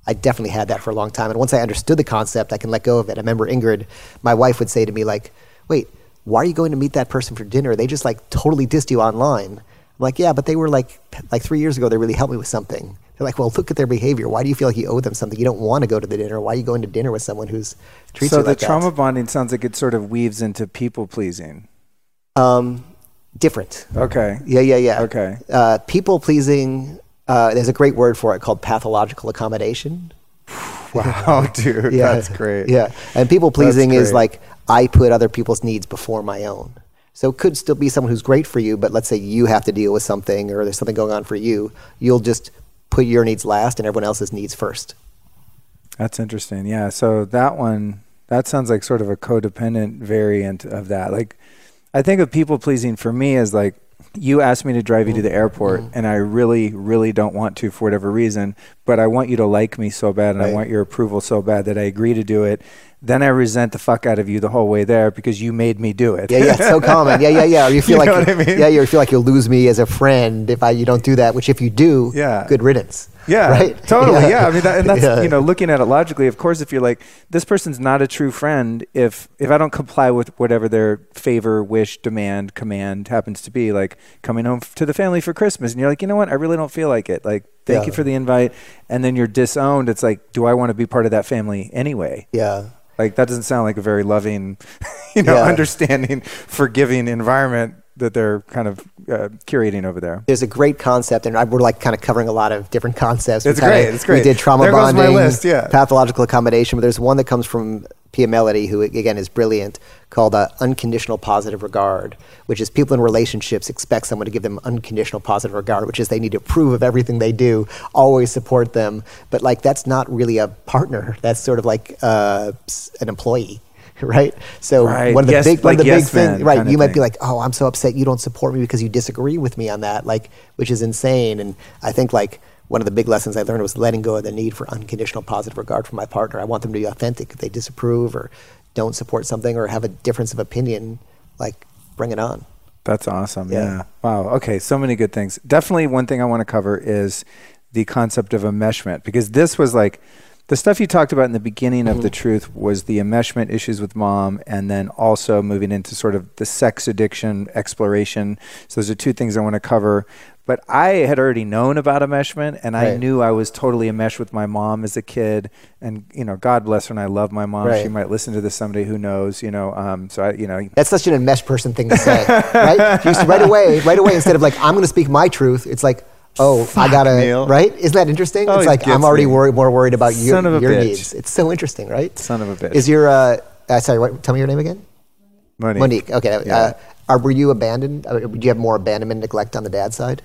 I definitely had that for a long time. And once I understood the concept, I can let go of it. I remember Ingrid, my wife would say to me, like, wait, why are you going to meet that person for dinner? They just like totally dissed you online. I'm like, yeah, but they were like, like three years ago, they really helped me with something. They're like, well, look at their behavior. Why do you feel like you owe them something? You don't want to go to the dinner. Why are you going to dinner with someone who's treats so you like that? So the trauma bonding sounds like it sort of weaves into people pleasing. Um, different. Okay. Yeah, yeah, yeah. Okay. Uh, people pleasing. Uh, there's a great word for it called pathological accommodation. Wow, dude, Yeah, that's great. Yeah, and people pleasing is like I put other people's needs before my own. So it could still be someone who's great for you, but let's say you have to deal with something or there's something going on for you, you'll just put your needs last and everyone else's needs first. That's interesting. Yeah. So that one, that sounds like sort of a codependent variant of that. Like, I think of people pleasing for me as like, you asked me to drive you to the mm-hmm. airport, mm-hmm. and I really, really don't want to for whatever reason, but I want you to like me so bad, and I want your approval so bad that I agree to do it. Then I resent the fuck out of you the whole way there because you made me do it. Yeah, yeah, it's so common. Yeah, yeah, yeah. You feel You like I mean? yeah, you feel like you'll lose me as a friend if I you don't do that. Which if you do, Yeah. good riddance. Yeah, right. totally. Yeah. I mean, that, and that's Yeah. you know, looking at it logically. Of course, if you're like this person's not a true friend, if if I don't comply with whatever their favor, wish, demand, command happens to be, like coming home to the family for Christmas, and you're like, you know what, I really don't feel like it. Like, thank Yeah. you for the invite, and then you're disowned. It's like, do I want to be part of that family anyway? Yeah. Like that doesn't sound like a very loving, you know, Yeah. understanding, forgiving environment that they're kind of uh, curating over there. There's a great concept, and we're like kind of covering a lot of different concepts. It's great, it's great. We did trauma There goes my bonding, list, yeah. pathological accommodation, but there's one that comes from Pia Mellody, who again is brilliant, called uh, unconditional positive regard, which is people in relationships expect someone to give them unconditional positive regard, which is they need to approve of everything they do, always support them. But like that's not really a partner. That's sort of like uh, an employee. Right, so Right. one of the Yes- big, one like of the big yes man things, right? You might thing. be like, oh, I'm so upset you don't support me because you disagree with me on that, like, which is insane. And I think like one of the big lessons I learned was letting go of the need for unconditional positive regard from my partner. I want them to be authentic. If they disapprove or don't support something or have a difference of opinion, like, bring it on. That's awesome. Yeah. Yeah. Wow. Okay. So many good things. Definitely one thing I want to cover is the concept of enmeshment because this was like, the stuff you talked about in the beginning of the Mm-hmm. truth was the enmeshment issues with mom, and then also moving into sort of the sex addiction exploration. So those are two things I want to cover. But I had already known about enmeshment, and I Right. knew I was totally enmeshed with my mom as a kid. And you know, God bless her, and I love my mom. She might listen to this someday. Who knows? You know, um, so I, you know, That's such an enmeshed person thing to say, right? Right away, right away, instead of like, I'm going to speak my truth, it's like, oh, I got to, Neil. right? Isn't that interesting? Oh, it's like, I'm already worried, more worried about your, of a your bitch. needs. It's so interesting, right? son of a bitch. Is your, uh, uh, sorry, what, tell me your name again? Monique. Monique. Okay. Yeah. Uh, are, were you abandoned? Uh, do you have more abandonment, neglect on the dad's side?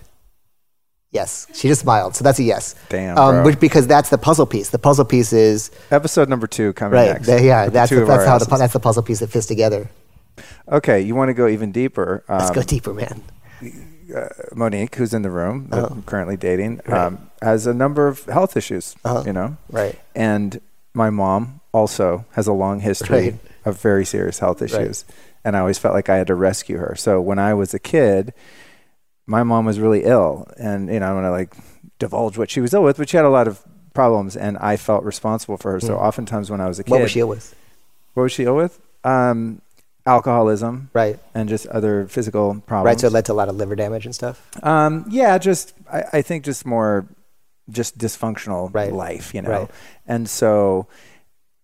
Yes. She just smiled. So that's a yes. Damn, Um, which, because that's the puzzle piece. The puzzle piece is, Episode number two coming right. next. the- yeah, that's, the, that's how the, that's the puzzle piece that fits together. Okay, you want to go even deeper. Let's Um, go deeper, man. Monique, who's in the room Uh-huh. I'm currently dating, Right. um, has a number of health issues. Uh-huh. You know, Right. and my mom also has a long history Right. of very serious health issues, and I always felt like I had to rescue her. So when I was a kid, my mom was really ill, and you know, I want to like divulge what she was ill with, but she had a lot of problems, and I felt responsible for her. So Mm. oftentimes when I was a kid, What was she ill with? what was she ill with? Um, alcoholism Right. and just other physical problems. Right. So it led to a lot of liver damage and stuff. Um, yeah, just I, I think just more just dysfunctional Right. life, you know. Right. And so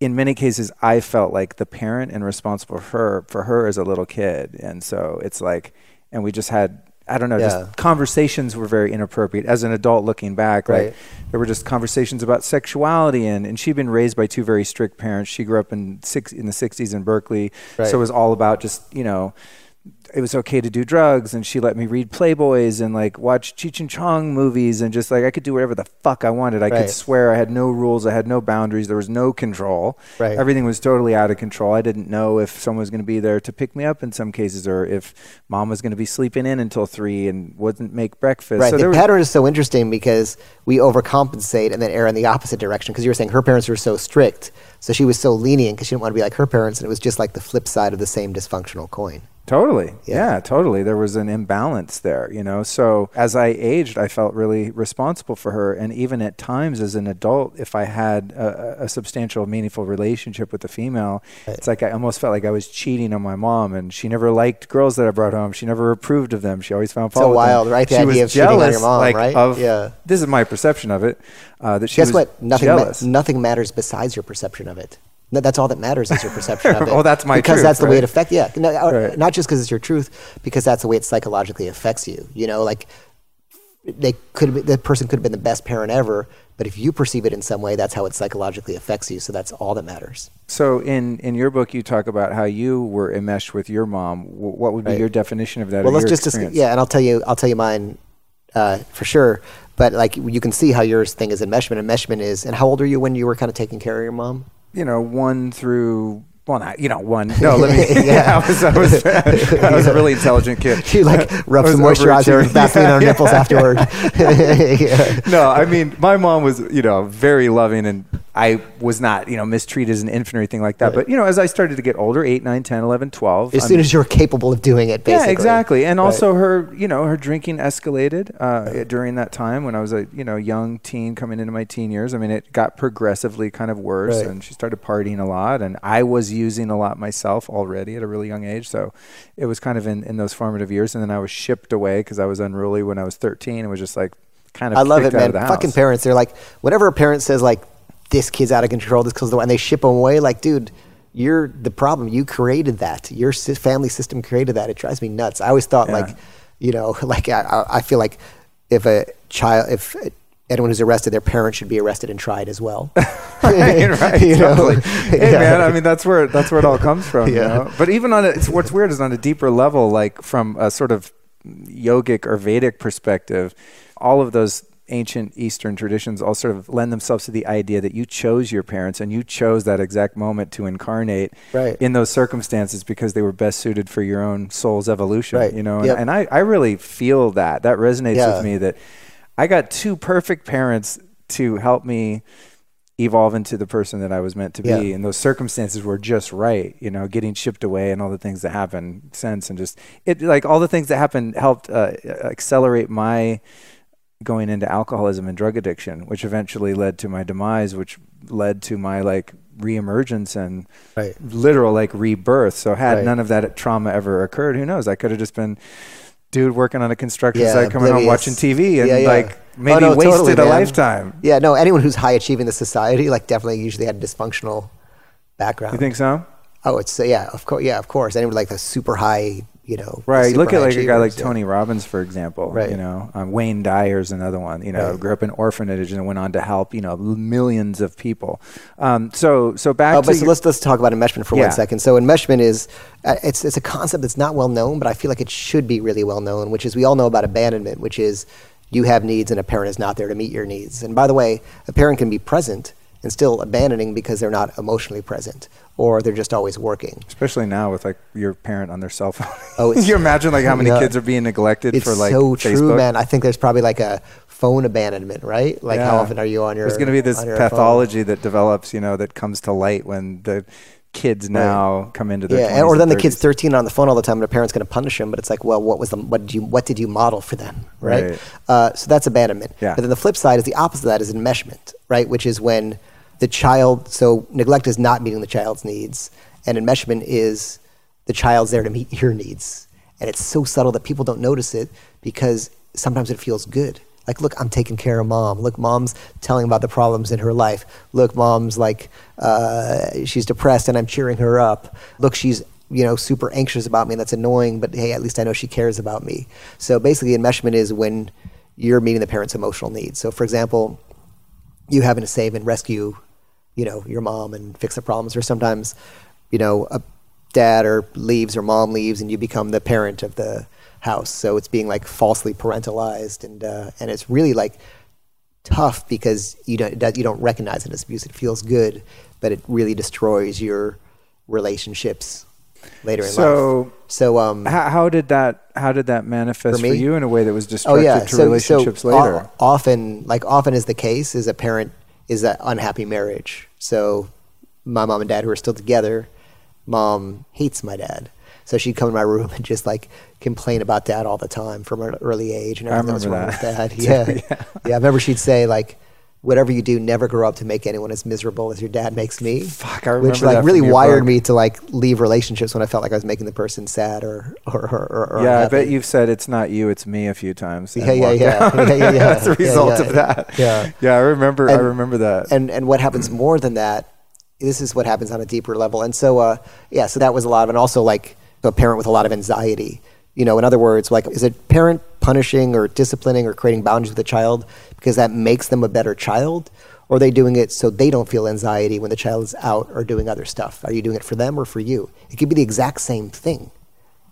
in many cases I felt like the parent and responsible for her for her as a little kid. And so it's like and we just had I don't know, Yeah. just conversations were very inappropriate. As an adult looking back, Right. like there were just conversations about sexuality and, and she'd been raised by two very strict parents. She grew up in six in the sixties in Berkeley. Right. So it was all about just, you know, it was okay to do drugs and she let me read Playboys and like watch Cheech and Chong movies and just like I could do whatever the fuck I wanted. I Right. could swear I had no rules, I had no boundaries, there was no control. Right. Everything was totally out of control. I didn't know if someone was going to be there to pick me up in some cases or if mom was going to be sleeping in until 3 and wouldn't make breakfast. Right. So the was, pattern is so interesting because we overcompensate and then err in the opposite direction. Because you were saying her parents were so strict, so she was so lenient because she didn't want to be like her parents, and it was just like the flip side of the same dysfunctional coin. Totally. Yeah. Yeah. totally. There was an imbalance there, you know. So as I aged, I felt really responsible for her. And even at times as an adult, if I had a, a substantial, meaningful relationship with a female, it's like I almost felt like I was cheating on my mom. And she never liked girls that I brought home. She never approved of them. She always found fault So with them. wild, right? The she idea was of cheating on your jealous, mom, like, right? Of, Yeah. This is my perception of it. Uh, that she Guess was what? Nothing. Ma- jealous. nothing matters besides your perception of it. No, that's all that matters is your perception of it. Well, that's my because truth, that's the way it affects. Yeah, no, uh, Right. not just because it's your truth, because that's the way it psychologically affects you. You know, like they could the person could have been the best parent ever, but if you perceive it in some way, that's how it psychologically affects you. So that's all that matters. So in, in your book, you talk about how you were enmeshed with your mom. What would be Right. your definition of that? well, let's just experience? yeah, and I'll tell you, I'll tell you mine uh, for sure. But like you can see how yours thing is enmeshment. Enmeshment is, and how old are you when you were kind of taking care of your mom? You know, one through well, not you know, one. No, let me. Yeah. yeah, I was, I was, I was a really intelligent kid. You like rub I some moisturizer and. Vaseline on her Yeah, nipples yeah. afterward. yeah. No, I mean, my mom was, you know, very loving, and I was not, you know, mistreated as an infant or anything like that. Right. But you know, as I started to get older, 8, 9, 10, 11, 12, As I soon as you were capable of doing it, basically. Yeah, exactly. And Right. also her, you know, her drinking escalated uh, during that time when I was a, you know, young teen coming into my teen years. I mean, it got progressively kind of worse Right. and she started partying a lot and I was using a lot myself already at a really young age. So it was kind of in, in those formative years. And then I was shipped away because I was unruly when I was 13 and was just like kind of I love it, man. Fucking parents, they're like, whenever a parent says like, "This kid's out of control," this kid's the and they ship them away, like, dude, you're the problem. You created that. Your family system created that. It drives me nuts. I always thought Yeah. like, you know, like I- I, feel like if a child, if anyone who's arrested, their parents should be arrested and tried as well. right, right, You know? Hey, Yeah. man, I mean that's where that's where it all comes from. You Yeah. know? But even on a, it's, what's weird is on a deeper level, like from a sort of yogic or Vedic perspective, all of those ancient Eastern traditions all sort of lend themselves to the idea that you chose your parents and you chose that exact moment to incarnate Right. in those circumstances because they were best suited for your own soul's evolution. Right. You know, and, Yep. and I, I really feel that. That resonates Yeah. with me that I got two perfect parents to help me evolve into the person that I was meant to be. Yeah. And those circumstances were just right, you know, getting shipped away and all the things that happened since and just it like all the things that happened helped uh, accelerate my going into alcoholism and drug addiction, which eventually led to my demise, which led to my like reemergence and Right. literal like rebirth. So had Right. none of that trauma ever occurred, who knows? I could have just been dude working on a construction Yeah, site, coming home watching TV, and Yeah, yeah. like Oh, maybe no, wasted totally, a lifetime. Yeah, no, anyone who's high achieving the society, like definitely usually had a dysfunctional background. You think so? Oh, it's yeah, of course, yeah, of course. Anyone like the super high, you know, Right. Look at like a guy like. Tony Robbins, for example. Right. You know, um, Wayne Dyer's another one. You know, Right. grew up in orphanage and went on to help you know millions of people. Um, so so back Oh, to but so your- let's let's talk about enmeshment for Yeah. one second. So enmeshment is uh, it's it's a concept that's not well known, but I feel like it should be really well known. Which is we all know about abandonment, which is you have needs and a parent is not there to meet your needs. And by the way, a parent can be present and still abandoning because they're not emotionally present or they're just always working. especially now with like your parent on their cell phone. Oh, it's- you imagine like how many Yeah. kids are being neglected for like so true, Facebook? man. I think there's probably like a phone abandonment, right? Like how often are you on your? There's going to be this your phone? pathology that develops, you know, that comes to light when the kids now come into their Yeah, 20s or then the kid's 30s. 13 on the phone all the time, and the parent's going to punish him. But it's like, well, what was the what did you what did you model for them, right? Right. Uh, so that's abandonment. Yeah. But then the flip side is the opposite of that is enmeshment, right? Which is when the child so neglect is not meeting the child's needs, and enmeshment is the child's there to meet your needs, and it's so subtle that people don't notice it because sometimes it feels good. Like, look, I'm taking care of mom. Look, mom's telling about the problems in her life. Look, mom's like, uh, she's depressed and I'm cheering her up. Look, she's, you know, super anxious about me and that's annoying, but hey, at least I know she cares about me. So basically, enmeshment is when you're meeting the parent's emotional needs. So, for example, you having to save and rescue, you know, your mom and fix the problems, or sometimes, you know, a dad or leaves or mom leaves and you become the parent of the house. So it's being like falsely parentalized, and uh, and it's really like tough because you don't you don't recognize it as abuse. It feels good, but it really destroys your relationships later in So- life. So um, How, how did that how did that manifest For for, you in a way that was Oh destructive yeah, to relationships o- later? often, like often is the case, is a parent is an unhappy marriage. So my mom and dad who are still together, mom hates my dad. So she'd come in my room and just like complain about dad all the time from an early age and I everything that was remember wrong that. with dad. Yeah. yeah. I remember she'd say like, whatever you do, never grow up to make anyone as miserable as your dad makes me. Fuck, I Which remember like that really wired book. me to like leave relationships when I felt like I was making the person sad or or or, or, yeah, I bet you've said it's not you, it's me a few times. Yeah, yeah, yeah. Yeah, yeah, yeah. As a result of that. Yeah. yeah. I remember. I remember that. and and what happens more than that this is what happens on a deeper level and so uh, yeah so that was a lot of and also like a parent with a lot of anxiety you know in other words like is a parent punishing or disciplining or creating boundaries with a child because that makes them a better child or are they doing it so they don't feel anxiety when the child is out or doing other stuff are you doing it for them or for you it could be the exact same thing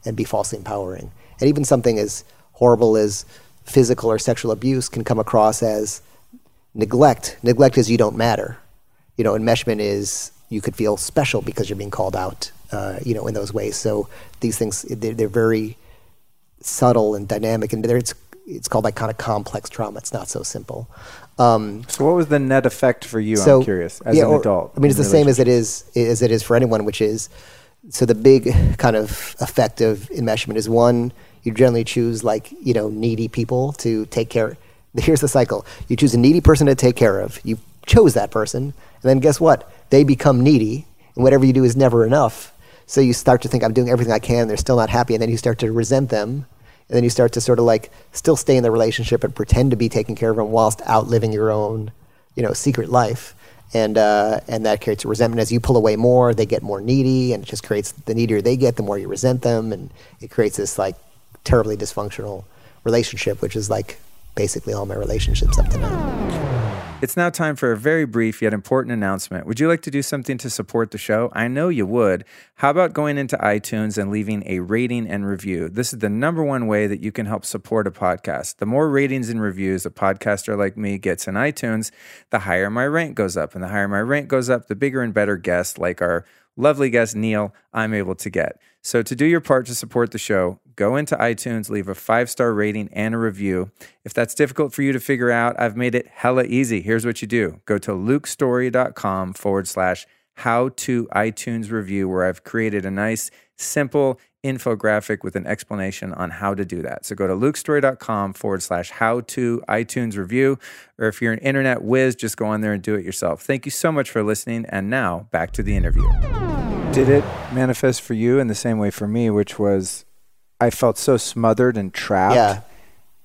and be falsely empowering and even something as horrible as physical or sexual abuse can come across as neglect. Neglect is you don't matter. You know, enmeshment is you could feel special because you're being called out. Uh, you know, in those ways. So these things they're, they're very subtle and dynamic, and they're, it's it's called like kind of complex trauma. It's not so simple. Um, so, what was the net effect for you? so I'm curious. As yeah, an or- adult, I mean, it's the same as it is as it is for anyone, which is so the big kind of effect of enmeshment is one you generally choose like you know needy people to take care. Here's the cycle: you choose a needy person to take care of. You chose that person, and then guess what? They become needy, and whatever you do is never enough. So you start to think I'm doing everything I can. They're still not happy, and then you start to resent them. And then you start to sort of like still stay in the relationship and pretend to be taking care of them whilst outliving your own, you know, secret life. And uh, and that creates resentment. As you pull away more, they get more needy, and it just creates the needier they get, the more you resent them, and it creates this like terribly dysfunctional relationship, which is like basically all my relationships up to now. It's now time for a very brief yet important announcement. Would you like to do something to support the show? I know you would. How about going into iTunes and leaving a rating and review? This is the number one way that you can help support a podcast. The more ratings and reviews a podcaster like me gets in iTunes, the higher my rank goes up. And the higher my rank goes up, the bigger and better guests like our lovely guest Neil I'm able to get. So to do your part to support the show, go into iTunes, leave a five star rating and a review. If that's difficult for you to figure out, I've made it hella easy. Here's what you do go to lukestory.com forward slash how to iTunes review, where I've created a nice, simple infographic with an explanation on how to do that. So go to lukestory.com forward slash how to iTunes review. Or if you're an internet whiz, just go on there and do it yourself. Thank you so much for listening. And now back to the interview. Did it manifest for you in the same way for me, which was I felt so smothered and trapped. Yeah.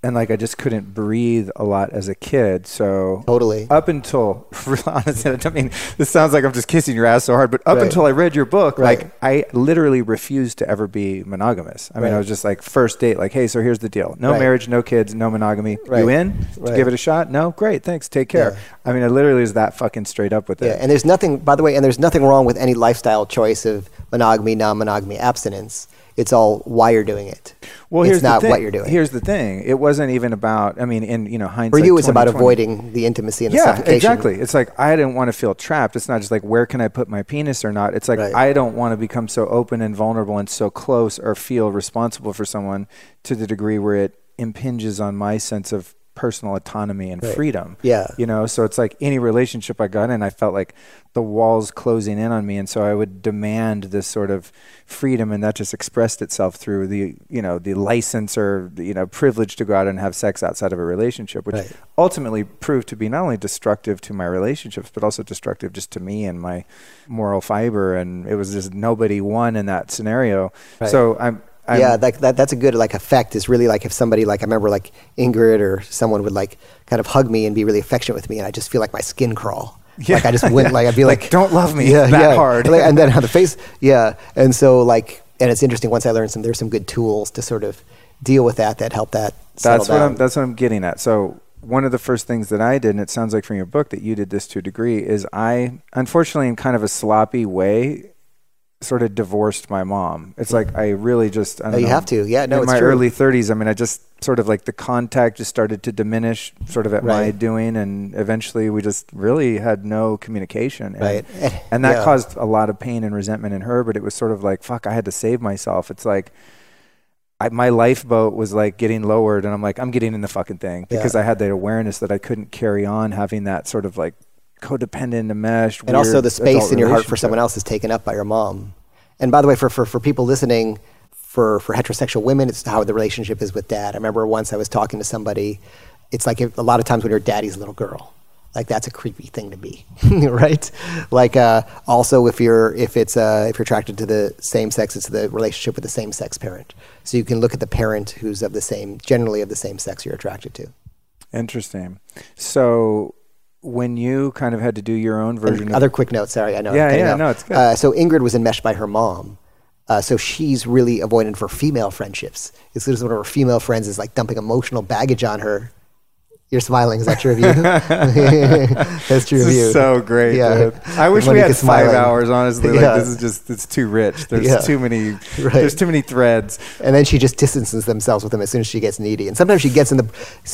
And like I just couldn't breathe a lot as a kid. So Totally. up until honestly, I mean, this sounds like I'm just kissing your ass so hard, but up Right. until I read your book, Right. like I literally refused to ever be monogamous. I mean, I was just like first date, like, hey, so here's the deal: no Right. marriage, no kids, no monogamy. Right. You in? To Right. give it a shot? No, great, thanks, take care. Yeah. I mean, I literally was that fucking straight up with Yeah, it. and there's nothing, by the way, and there's nothing wrong with any lifestyle choice of monogamy, non-monogamy, abstinence. It's all why you're doing it. well, it's here's not the thing. what you're doing. Here's the thing: it wasn't even about. I mean, in you know hindsight, For you, it's about avoiding the intimacy and the yeah, suffocation. exactly. It's like I didn't want to feel trapped. It's not just like where can I put my penis or not. It's like Right. I don't want to become so open and vulnerable and so close or feel responsible for someone to the degree where it impinges on my sense of personal autonomy and Right. freedom. Yeah. You know, so it's like any relationship I got in, I felt like the walls closing in on me. And so I would demand this sort of freedom. And that just expressed itself through the, you know, the license or, you know, privilege to go out and have sex outside of a relationship, which Right. ultimately proved to be not only destructive to my relationships, but also destructive just to me and my moral fiber. And it was just nobody won in that scenario. Right. So I'm, I'm yeah, that, that that's a good like effect. Is really like if somebody like I remember like Ingrid or someone would like kind of hug me and be really affectionate with me, and I just feel like my skin crawl. Like I just went like I'd be Like, like, "Don't love me that hard." And then on the face, yeah. And so like, and it's interesting. Once I learned some, there's some good tools to sort of deal with that that help that. That's what down. I'm. That's what I'm getting at. So one of the first things that I did, and it sounds like from your book that you did this to a degree, is I, unfortunately, in kind of a sloppy way, sort of divorced my mom. It's like I really just. I don't Oh, you know, have to. Yeah, no, in it's my true. early 30s, I mean, I just sort of like the contact just started to diminish, sort of at my doing, and eventually we just really had no communication. And, Right. And that Yeah. caused a lot of pain and resentment in her. But it was sort of like, fuck, I had to save myself. It's like. I, my lifeboat was like getting lowered, and I'm like, I'm getting in the fucking thing Yeah. because I had that awareness that I couldn't carry on having that sort of like codependent, enmeshed, and also the space in your heart for someone else is taken up by your mom. And by the way, for, for, for people listening, for, for heterosexual women, it's how the relationship is with dad. I remember once I was talking to somebody, it's like if, a lot of times when you're daddy's little girl, like that's a creepy thing to be, right? Like uh, also if you're if it's uh, if you're attracted to the same sex, it's the relationship with the same sex parent. So you can look at the parent who's of the same, generally of the same sex you're attracted to. Interesting. So when you kind of had to do your own version other quick note, sorry, I know. Yeah, yeah, no, it's good. Uh, so Ingrid was enmeshed by her mom. Uh, so she's really avoidant for female friendships. As soon as one of her female friends is like dumping emotional baggage on her, you're smiling. Is that true of you? That's true of you. is so great. Yeah. dude. I wish we had five smiling. hours. Honestly, like this is just it's too rich. There's Yeah. too many. Right. There's too many threads. And then she just distances themselves with him as soon as she gets needy. And sometimes she gets in the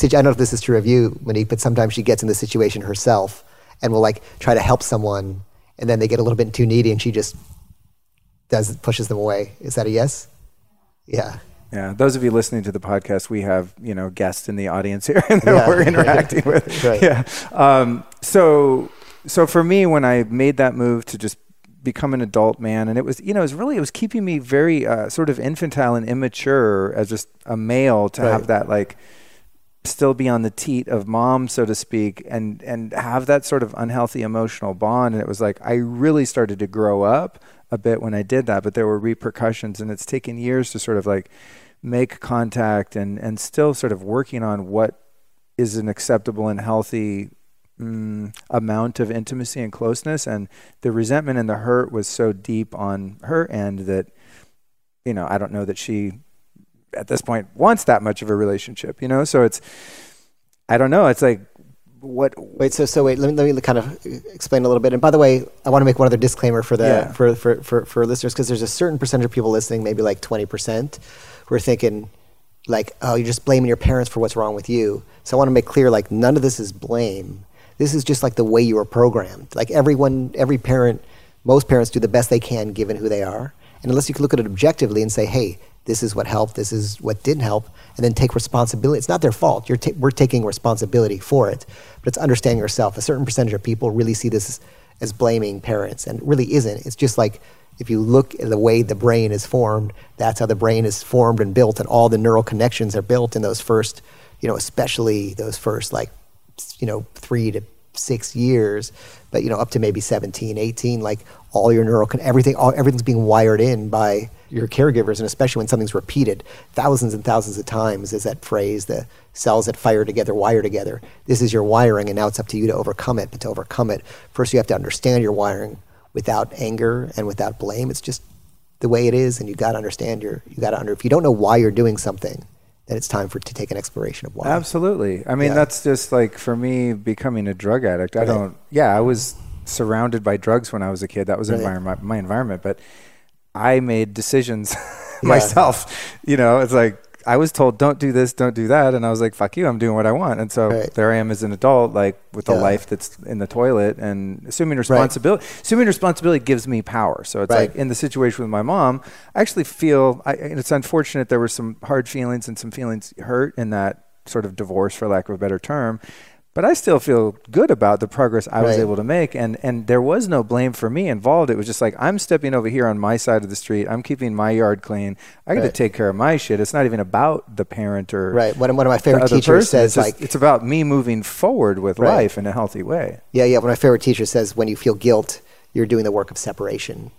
I don't know if this is true of you, Monique, but sometimes she gets in the situation herself and will like try to help someone, and then they get a little bit too needy, and she just does pushes them away. Is that a yes? Yeah. Yeah, those of you listening to the podcast, we have you know guests in the audience here that Yeah. we're interacting with. Right. Yeah. Um, so so for me, when I made that move to just become an adult man, and it was you know it was really it was keeping me very uh, sort of infantile and immature as just a male to have that like still be on the teat of mom, so to speak, and and have that sort of unhealthy emotional bond. And it was like I really started to grow up a bit when I did that, but there were repercussions, and it's taken years to sort of like make contact and and still sort of working on what is an acceptable and healthy mm, amount of intimacy and closeness. And the resentment and the hurt was so deep on her end that you know I don't know that she at this point wants that much of a relationship, you know? So it's, I don't know. It's like, what, Wait, so so wait, let me, let me kind of explain a little bit. And by the way, I want to make one other disclaimer for the Yeah. for, for, for, for listeners because there's a certain percentage of people listening, maybe like twenty percent, who are thinking like, oh, you're just blaming your parents for what's wrong with you. So I want to make clear, like, none of this is blame. This is just like the way you were programmed. Like everyone, every parent, most parents do the best they can given who they are. And unless you can look at it objectively and say, hey, this is what helped, this is what didn't help, and then take responsibility. It's not their fault. Ta- we're taking responsibility for it, but it's understanding yourself. A certain percentage of people really see this as blaming parents, and it really isn't. It's just like if you look at the way the brain is formed, that's how the brain is formed and built, and all the neural connections are built in those first, you know, especially those first like, you know, three to six years, but you know, up to maybe 17, 18, like all your neural, everything, all, everything's being wired in by your caregivers, and especially when something's repeated thousands and thousands of times, is that phrase, the cells that fire together wire together. This is your wiring, and now it's up to you to overcome it. But to overcome it, first you have to understand your wiring without anger and without blame. It's just the way it is, and you got to understand your, you got to under. If you don't know why you're doing something, then it's time for to take an exploration of why. Absolutely. I mean, Yeah. that's just like for me becoming a drug addict. I Right. don't. Yeah, I was surrounded by drugs when I was a kid. That was Right. environment, my environment. But I made decisions myself. You know, it's like I was told, "Don't do this, don't do that," and I was like, "Fuck you! I'm doing what I want." And so Right. there I am as an adult, like with a life that's in the toilet, and assuming responsibility. Assuming responsibility gives me power. So it's Right. like in the situation with my mom, I actually feel. I, and it's unfortunate there were some hard feelings and some feelings hurt in that sort of divorce, for lack of a better term. But I still feel good about the progress I was Right. able to make, and and there was no blame for me involved. It was just like I'm stepping over here on my side of the street. I'm keeping my yard clean. I got to Right. take care of my shit. It's not even about the parent or Right. One of, one of my favorite teachers person. says it's just- like, it's about me moving forward with Right. life in a healthy way. yeah, yeah. One of my favorite teachers says, when you feel guilt, you're doing the work of separation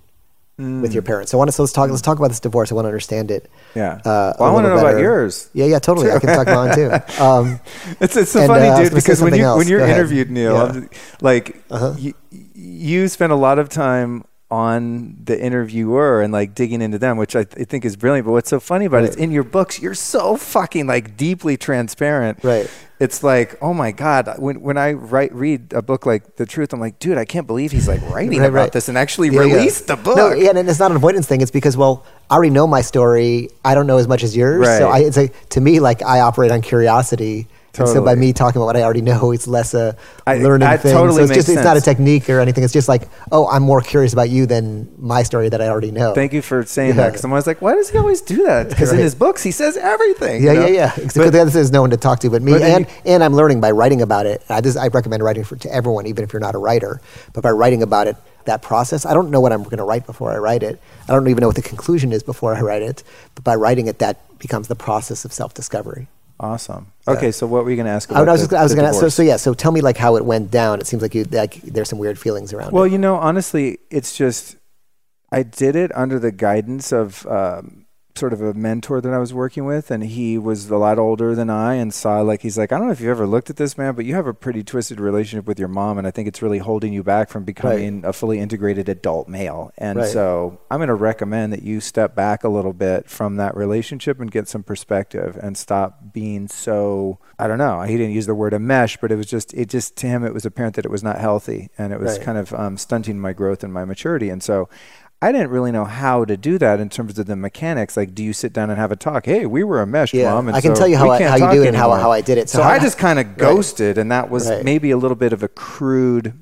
with your parents. So I want to so let's talk. Let's talk about this divorce. I want to understand it. Mm. Yeah. Uh, Well, I wanna little know about yours. Yeah, yeah, totally. I can talk about mine too. Um, It's it's so And, funny, uh, dude, because when you else. when you're Go ahead. interviewed, Neil, Yeah. I'm- like Uh-huh. you, you spend a lot of time on the interviewer and like digging into them, which I, th- I think is brilliant. But what's so funny about it is in your books, you're so fucking like deeply transparent. Right. It's like, oh my god, when when I write read a book like The Truth, I'm like, dude, I can't believe he's like writing Right, about right. this and actually Yeah, yeah. released the book. No, yeah, and it's not an avoidance thing. It's because, well, I already know my story. I don't know as much as yours. So Right. I, it's like, to me, like I operate on curiosity. And so by me talking about what I already know, it's less a I- learning that thing. totally so it's just, it's not a technique or anything. It's just like, oh, I'm more curious about you than my story that I already know. Thank you for saying Yeah. that because I'm always like, why does he always do that? Because in his books he says everything. Yeah, you know? yeah, yeah. Except But- the other thing is no one to talk to but me, But and and I'm learning by writing about it. I, this, I recommend writing for to everyone, even if you're not a writer. But by writing about it, that process, I don't know what I'm going to write before I write it. I don't even know what the conclusion is before I write it. But by writing it, that becomes the process of self-discovery. Awesome. Okay, so what were you going to ask I, about? I was the- I was going to so, so yeah. So tell me like how it went down. It seems like you like there's some weird feelings around Well, it. you know, honestly, it's just I did it under the guidance of um, sort of a mentor that I was working with, and he was a lot older than I, and saw like he's like, I don't know if you've ever looked at this man, but you have a pretty twisted relationship with your mom, and I think it's really holding you back from becoming a fully integrated adult male. And Right. so I'm going to recommend that you step back a little bit from that relationship and get some perspective and stop being so I don't know. He didn't use the word enmesh, but it was just it just to him it was apparent that it was not healthy and it was Right. kind of um, stunting my growth and my maturity. And so I didn't really know how to do that in terms of the mechanics. Like, do you sit down and have a talk? Hey, we were a mesh, Yeah, mom. And I can so tell you how I- how you do it and how- how I did it. So So, I just kind of ghosted, and that was Right. maybe a little bit of a crude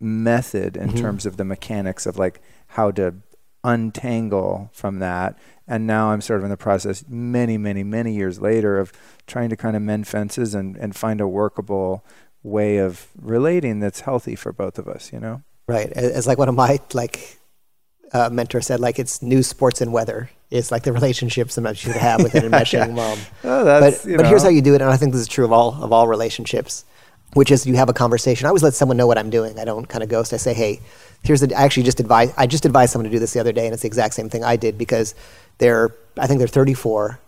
method in Mm-hmm. terms of the mechanics of like how to untangle from that. And now I'm sort of in the process, many, many, many years later, of trying to kind of mend fences and, and find a workable way of relating that's healthy for both of us, you know? Right. As like one of my like uh, mentors said, like it's news, sports, and weather. It's like the relationship sometimes you have with an enmeshing mom. Oh, that's, but but here's how you do it, and I think this is true of all of all relationships, which is you have a conversation. I always let someone know what I'm doing. I don't kind of ghost. I say, hey, here's the. I actually just advise. I just advised someone to do this the other day, and it's the exact same thing I did because they're. I think they're 34.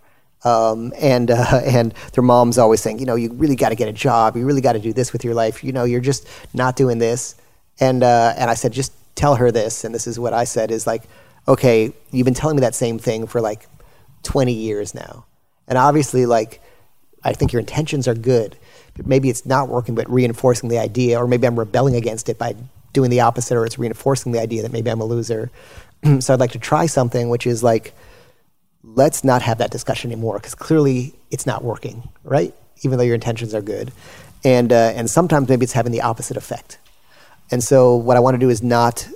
Um, and uh, and their mom's always saying, you know, you really got to get a job. You really got to do this with your life. You know, you're just not doing this. And uh, and I said, just tell her this. And this is what I said is like, okay, you've been telling me that same thing for like 20 years now. And obviously, like, I think your intentions are good. But maybe it's not working, but reinforcing the idea, or maybe I'm rebelling against it by doing the opposite, or it's reinforcing the idea that maybe I'm a loser. so I'd like to try something which is like, let's not have that discussion anymore because clearly it's not working, right? Even though your intentions are good. And, uh, and sometimes maybe it's having the opposite effect. And so what I want to do is not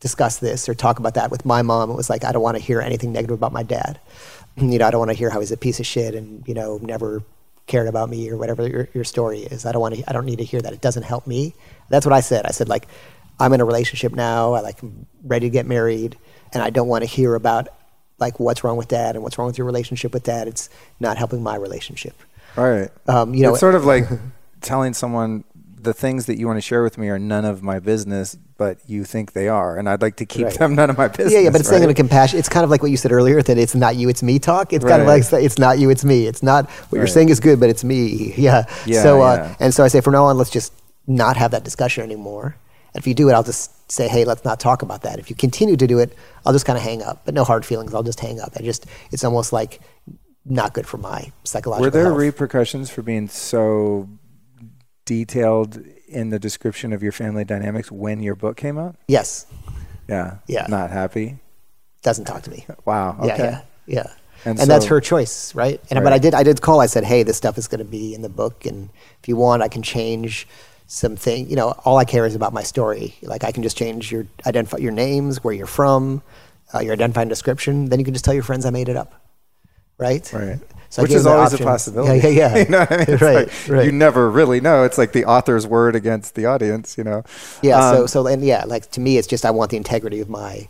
discuss this or talk about that with my mom. It was like, I don't want to hear anything negative about my dad. You know, I don't want to hear how he's a piece of shit and, you know, never cared about me or whatever your, your story is. I don't want to, I don't need to hear that. It doesn't help me. That's what I said. I said, like, I'm in a relationship now. I like I'm ready to get married, and I don't want to hear about like what's wrong with dad and what's wrong with your relationship with dad. It's not helping my relationship. Right. Um, you know, it's sort of like telling someone the things that you want to share with me are none of my business, but you think they are, and I'd like to keep Right. them none of my business. Yeah, yeah, but it's saying in a compassion. It's kind of like what you said earlier that it's not you, it's me talk. It's kind of like it's not you, it's me. It's not what you're saying is good, but it's me. Yeah. Yeah, So, uh, yeah. and so I say from now on, let's just not have that discussion anymore. And if you do it, I'll just say, hey, let's not talk about that. If you continue to do it, I'll just kind of hang up. But no hard feelings. I'll just hang up. I just, it's almost like not good for my psychological Were there health. repercussions for being so detailed in the description of your family dynamics when your book came out? yes. Yeah. Yeah. Not happy. Doesn't talk to me. Wow. Okay. Yeah, yeah, yeah. And And, that's her choice, right? And but I did I did call. I said, hey, this stuff is going to be in the book, and if you want, I can change something. You know, all I care is about my story. Like I can just change your identify your names, where you're from, uh, your identifying description. Then you can just tell your friends I made it up, right? Right. So Which is always options. a possibility. Yeah, yeah, yeah. you know what I mean? It's right, like, right. You never really know. It's like the author's word against the audience, you know? yeah. so Um, so and yeah, like to me, it's just I want the integrity of my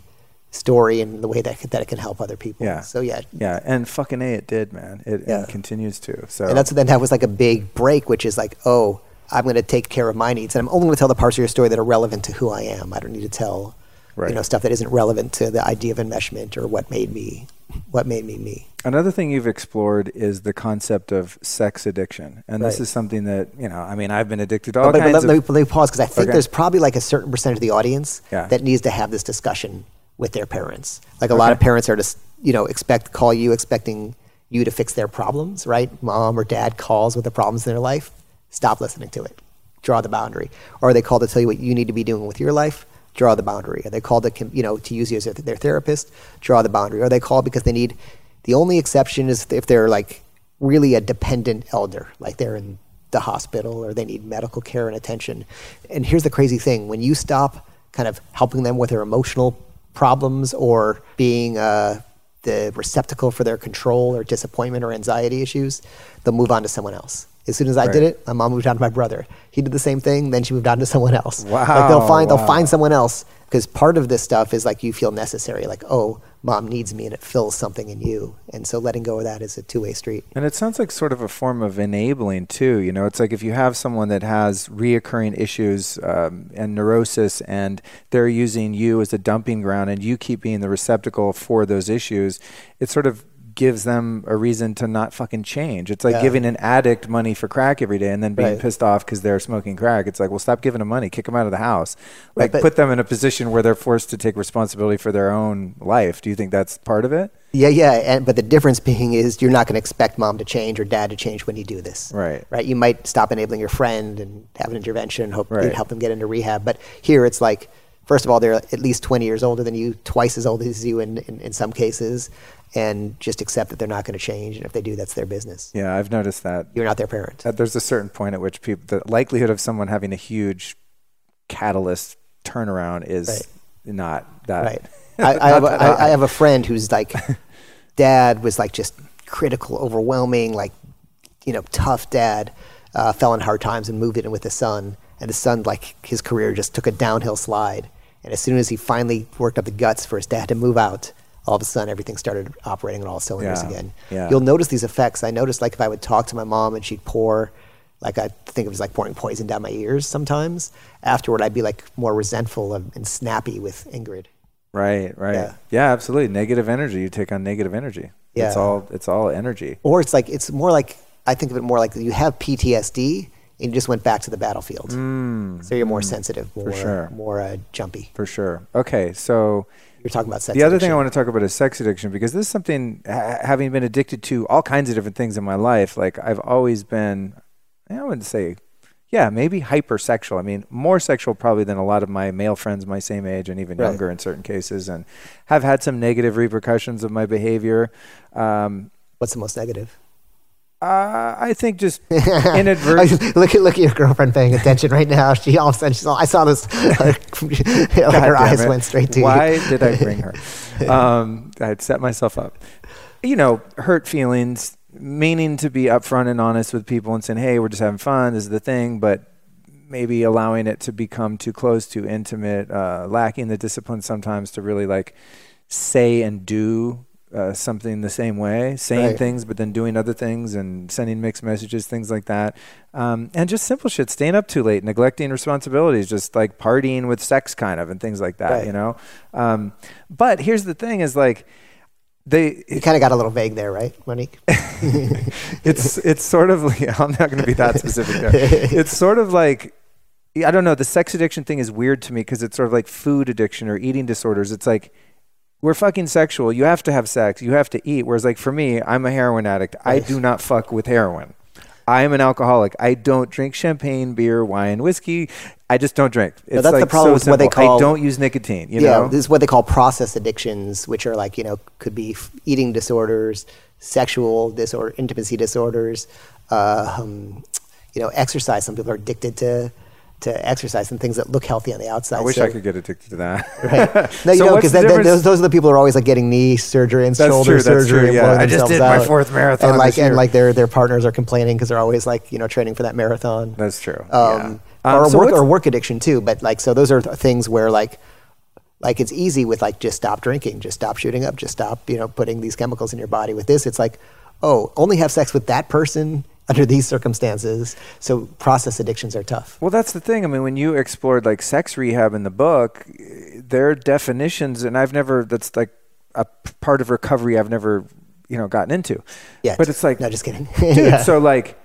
story and the way that that it can help other people. Yeah. So yeah, Yeah. And fucking A, it did, man. It, Yeah. it continues to. So, And that's then that was like a big break, which is like, oh, I'm going to take care of my needs, and I'm only going to tell the parts of your story that are relevant to who I am. I don't need to tell, Right. you know, stuff that isn't relevant to the idea of enmeshment or what made me, what made me me. Another thing you've explored is the concept of sex addiction. And this is something that, you know, I mean, I've been addicted to all But, but kinds let, of. let me, let me pause because I think Okay. there's probably like a certain percentage of the audience Yeah. that needs to have this discussion with their parents. Like a lot of parents are just, you know, expect call you expecting you to fix their problems, right? Mom or dad calls with the problems in their life. Stop listening to it. Draw the boundary. Or they called to tell you what you need to be doing with your life? Draw the boundary. Are they called to, you know, to use you as their- therapist? Draw the boundary. Are they called because they need? The only exception is if they're like really a dependent elder, like they're in the hospital or they need medical care and attention. And here's the crazy thing: when you stop kind of helping them with their emotional problems or being uh, the receptacle for their control or disappointment or anxiety issues, they'll move on to someone else. As soon as I did it, my mom moved on to my brother. He did the same thing, then she moved on to someone else. like Wow, they'll find wow. they'll find someone else because part of this stuff is like you feel necessary, like oh, mom needs me, and it fills something in you. And so letting go of that is a two way street. And it sounds like sort of a form of enabling too. You know, it's like if you have someone that has reoccurring issues um, and neurosis, and they're using you as a dumping ground, and you keep being the receptacle for those issues, it sort of gives them a reason to not fucking change. It's like Yeah. giving an addict money for crack every day and then being Right. pissed off because they're smoking crack. It's like, well, stop giving them money, kick them out of the house, Right, like but- put them in a position where they're forced to take responsibility for their own life. Do you think that's part of it? Yeah, yeah, and but the difference being is you're not going to expect mom to change or dad to change when you do this. Right. Right. You might stop enabling your friend and have an intervention, and hope Right. help them get into rehab. But here it's like, first of all, they're at least 20 years older than you, twice as old as you in, in, in some cases, and just accept that they're not going to change. And if they do, that's their business. Yeah, I've noticed that. You're not their parent. that there's a certain point at which people the likelihood of someone having a huge catalyst turnaround is Right. not that Right. I, I, have a, I, I have a friend who's like, dad was like just critical, overwhelming, like, you know, tough dad, uh, fell in hard times and moved in with his son. And his son, like, his career just took a downhill slide. And as soon as he finally worked up the guts for his dad to move out, all of a sudden everything started operating on all cylinders Yeah. again. Yeah. You'll notice these effects. I noticed, like, if I would talk to my mom and she'd pour, like, I think it was like pouring poison down my ears sometimes. Afterward, I'd be like more resentful and, snappy with Ingrid. right right Yeah. yeah. absolutely negative energy you take on negative energy Yeah. it's all it's all energy or it's like it's more like I think of it more like you have PTSD and you just went back to the battlefield, so you're more sensitive, more Mm. sure. more uh, jumpy. for sure okay so You're talking about sex. the other thing I want to talk about is sex addiction because this is something ha- having been addicted to all kinds of different things in my life like I've always been I wouldn't say yeah maybe hypersexual I mean more sexual probably than a lot of my male friends my same age and even Right. younger in certain cases and have had some negative repercussions of my behavior um, What's the most negative? Uh, I think just inadvertent look at look at your girlfriend paying attention right now. She all of a sudden she's all, I saw this. like her eyes it. went straight to Why you. Why did I bring her? Um, I'd set myself up. You know, hurt feelings, meaning to be upfront and honest with people and saying, "Hey, we're just having fun. This is the thing," but maybe allowing it to become too close, too intimate, uh, lacking the discipline sometimes to really like say and do uh, something the same way, saying Right. things but then doing other things and sending mixed messages, things like that, um, and just simple shit, staying up too late, neglecting responsibilities, just like partying with sex, kind of, and things like that, Right. you know. Um, but here's the thing: is like they You kind of got a little vague there, right, Monique? it's it's sort of like I'm not going to be that specific there. It's sort of like I don't know. The sex addiction thing is weird to me because it's sort of like food addiction or eating disorders. It's like we're fucking sexual. You have to have sex. You have to eat. Whereas like for me, I'm a heroin addict. I do not fuck with heroin. I am an alcoholic. I don't drink champagne, beer, wine, whiskey. I just don't drink. It's that's the problem so with what they call- I don't use nicotine. You yeah, know. this is what they call process addictions, which are like you know could be eating disorders, sexual disorder, intimacy disorders, uh, um, you know, exercise. Some people are addicted to to exercise and things that look healthy on the outside. I wish So- I could get addicted to that. Right. No, you So know, what's because those, those are the people who are always like getting knee surgery and That's shoulder true, that's surgery. true, and yeah. I just themselves did my fourth marathon and like this year. and like their their partners are complaining because they're always like you know training for that marathon. That's true. Um, yeah. or Um, so work or work addiction too. But like so, those are th- things where like like it's easy with like just stop drinking, just stop shooting up, just stop you know putting these chemicals in your body. With this, it's like oh, only have sex with that person under these circumstances. So process addictions are tough. Well, that's the thing. I mean, when you explored like sex rehab in the book, their definitions, and I've never, that's like a part of recovery I've never, you know, gotten into. Yeah, But it's like, no, just kidding. dude, Yeah. so like,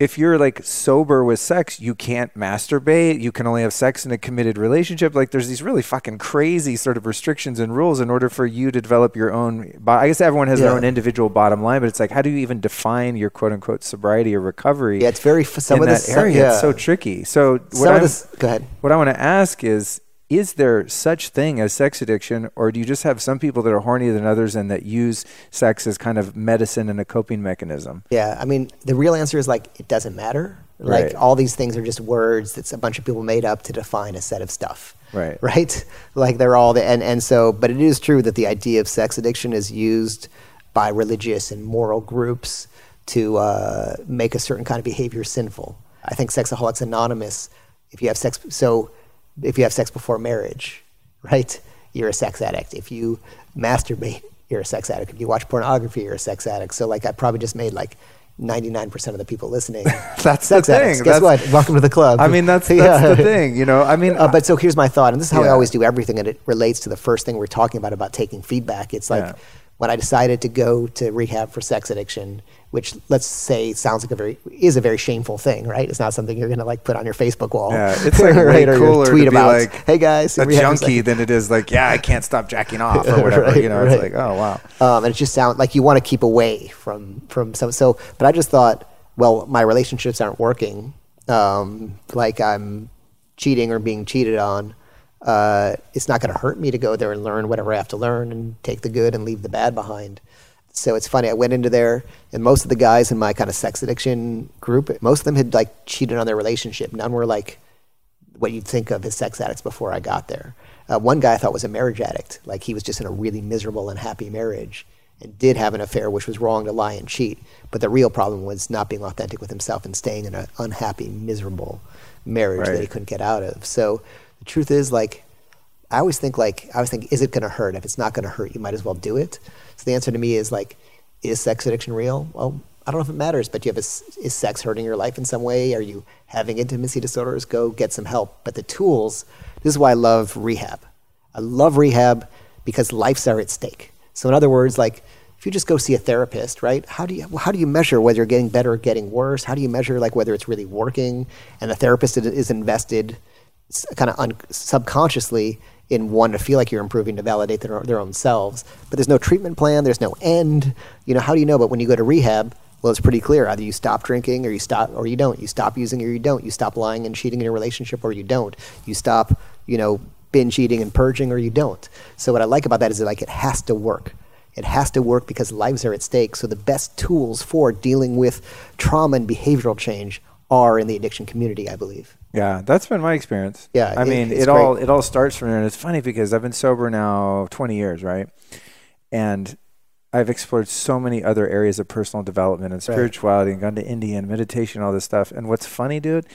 if you're like sober with sex, you can't masturbate. You can only have sex in a committed relationship. Like, there's these really fucking crazy sort of restrictions and rules in order for you to develop your own. bo- I guess everyone has their own individual bottom line, but it's like, how do you even define your quote unquote sobriety or recovery? yeah, it's very some in of that this some- area. yeah. It's so tricky. So what some of I'm- this. Go ahead. what I want to ask is is there such thing as sex addiction or do you just have some people that are hornier than others and that use sex as kind of medicine and a coping mechanism? Yeah, I mean, the real answer is like it doesn't matter. Like Right. all these things are just words that a bunch of people made up to define a set of stuff. Right. Right. Like they're all the and and so, but it is true that the idea of sex addiction is used by religious and moral groups to uh, make a certain kind of behavior sinful. I think Sexaholics Anonymous, if you have sex, so if you have sex before marriage, right, you're a sex addict. If you masturbate, you're a sex addict. If you watch pornography, you're a sex addict. So like I probably just made like 99% of the people listening That's sex the thing. addicts. Guess That's- what? Welcome to the club. I mean, that's, that's Yeah. the thing, you know? I mean, Uh, but so here's my thought, and this is how I always do everything, and it relates to the first thing we're talking about about taking feedback. It's like Yeah. when I decided to go to rehab for sex addiction, which let's say sounds like a very is a very shameful thing, right? It's not something you're gonna like put on your Facebook wall. yeah, it's like way right? or cooler tweet to be about, like hey guys, a junkie than it is like, yeah, I can't stop jacking off or whatever. Right, you know, right. it's like, oh wow. um, and it just sounds like you want to keep away from from some. So, but I just thought, well, my relationships aren't working. Um, like I'm cheating or being cheated on. Uh, it's not going to hurt me to go there and learn whatever I have to learn and take the good and leave the bad behind. So it's funny. I went into there, and most of the guys in my kind of sex addiction group, most of them had like cheated on their relationship. None were like what you'd think of as sex addicts before I got there. Uh, one guy I thought was a marriage addict, like he was just in a really miserable, unhappy marriage and did have an affair, which was wrong to lie and cheat. But the real problem was not being authentic with himself and staying in an unhappy, miserable marriage that he couldn't get out of. So the truth is, like, I always think, like, I always think, is it going to hurt? If it's not going to hurt, you might as well do it. So the answer to me is like, is sex addiction real? Well, I don't know if it matters, but you have a is sex hurting your life in some way? Are you having intimacy disorders? Go get some help. But the tools, this is why I love rehab. I love rehab because lives are at stake. So in other words, like if you just go see a therapist, right? How do you how do you measure whether you're getting better or getting worse? How do you measure like whether it's really working? And the therapist is- is invested kind of un- subconsciously in one to feel like you're improving to validate their, their own selves. But there's no treatment plan, there's no end. You know, how do you know? But when you go to rehab, well, it's pretty clear. Either you stop drinking or you stop or you don't. You stop using or you don't. You stop lying and cheating in your relationship or you don't. You stop, you know, binge eating and purging or you don't. So what I like about that is that like it has to work. It has to work because lives are at stake. So the best tools for dealing with trauma and behavioral change are in the addiction community, I believe. Yeah, that's been my experience. Yeah, I it- mean, it all great. it all starts from there, and it's funny because I've been sober now twenty years, right? And I've explored so many other areas of personal development and spirituality and gone to India and meditation, all this stuff. And what's funny, dude,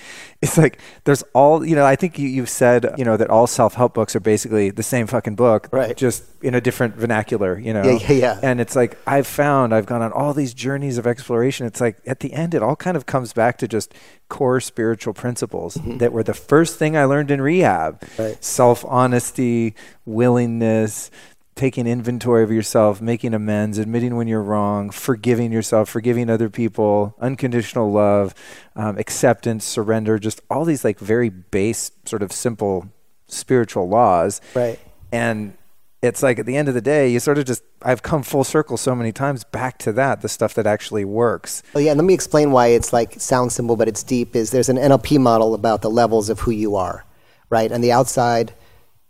it's like there's all, you know, I think you, you've said, you know, that all self help books are basically the same fucking book, Right. just in a different vernacular, you know? Yeah, yeah, yeah. And it's like I've found, I've gone on all these journeys of exploration. It's like at the end, it all kind of comes back to just core spiritual principles that were the first thing I learned in rehab Mm-hmm. Right. self honesty, willingness, taking inventory of yourself, making amends, admitting when you're wrong, forgiving yourself, forgiving other people, unconditional love, um, acceptance, surrender, just all these like very base, sort of simple spiritual laws. Right. And it's like at the end of the day, you sort of just, I've come full circle so many times back to that, the stuff that actually works. Well, yeah, and let me explain why it's like sounds simple, but it's deep. Is there's an NLP model about the levels of who you are, right? And the outside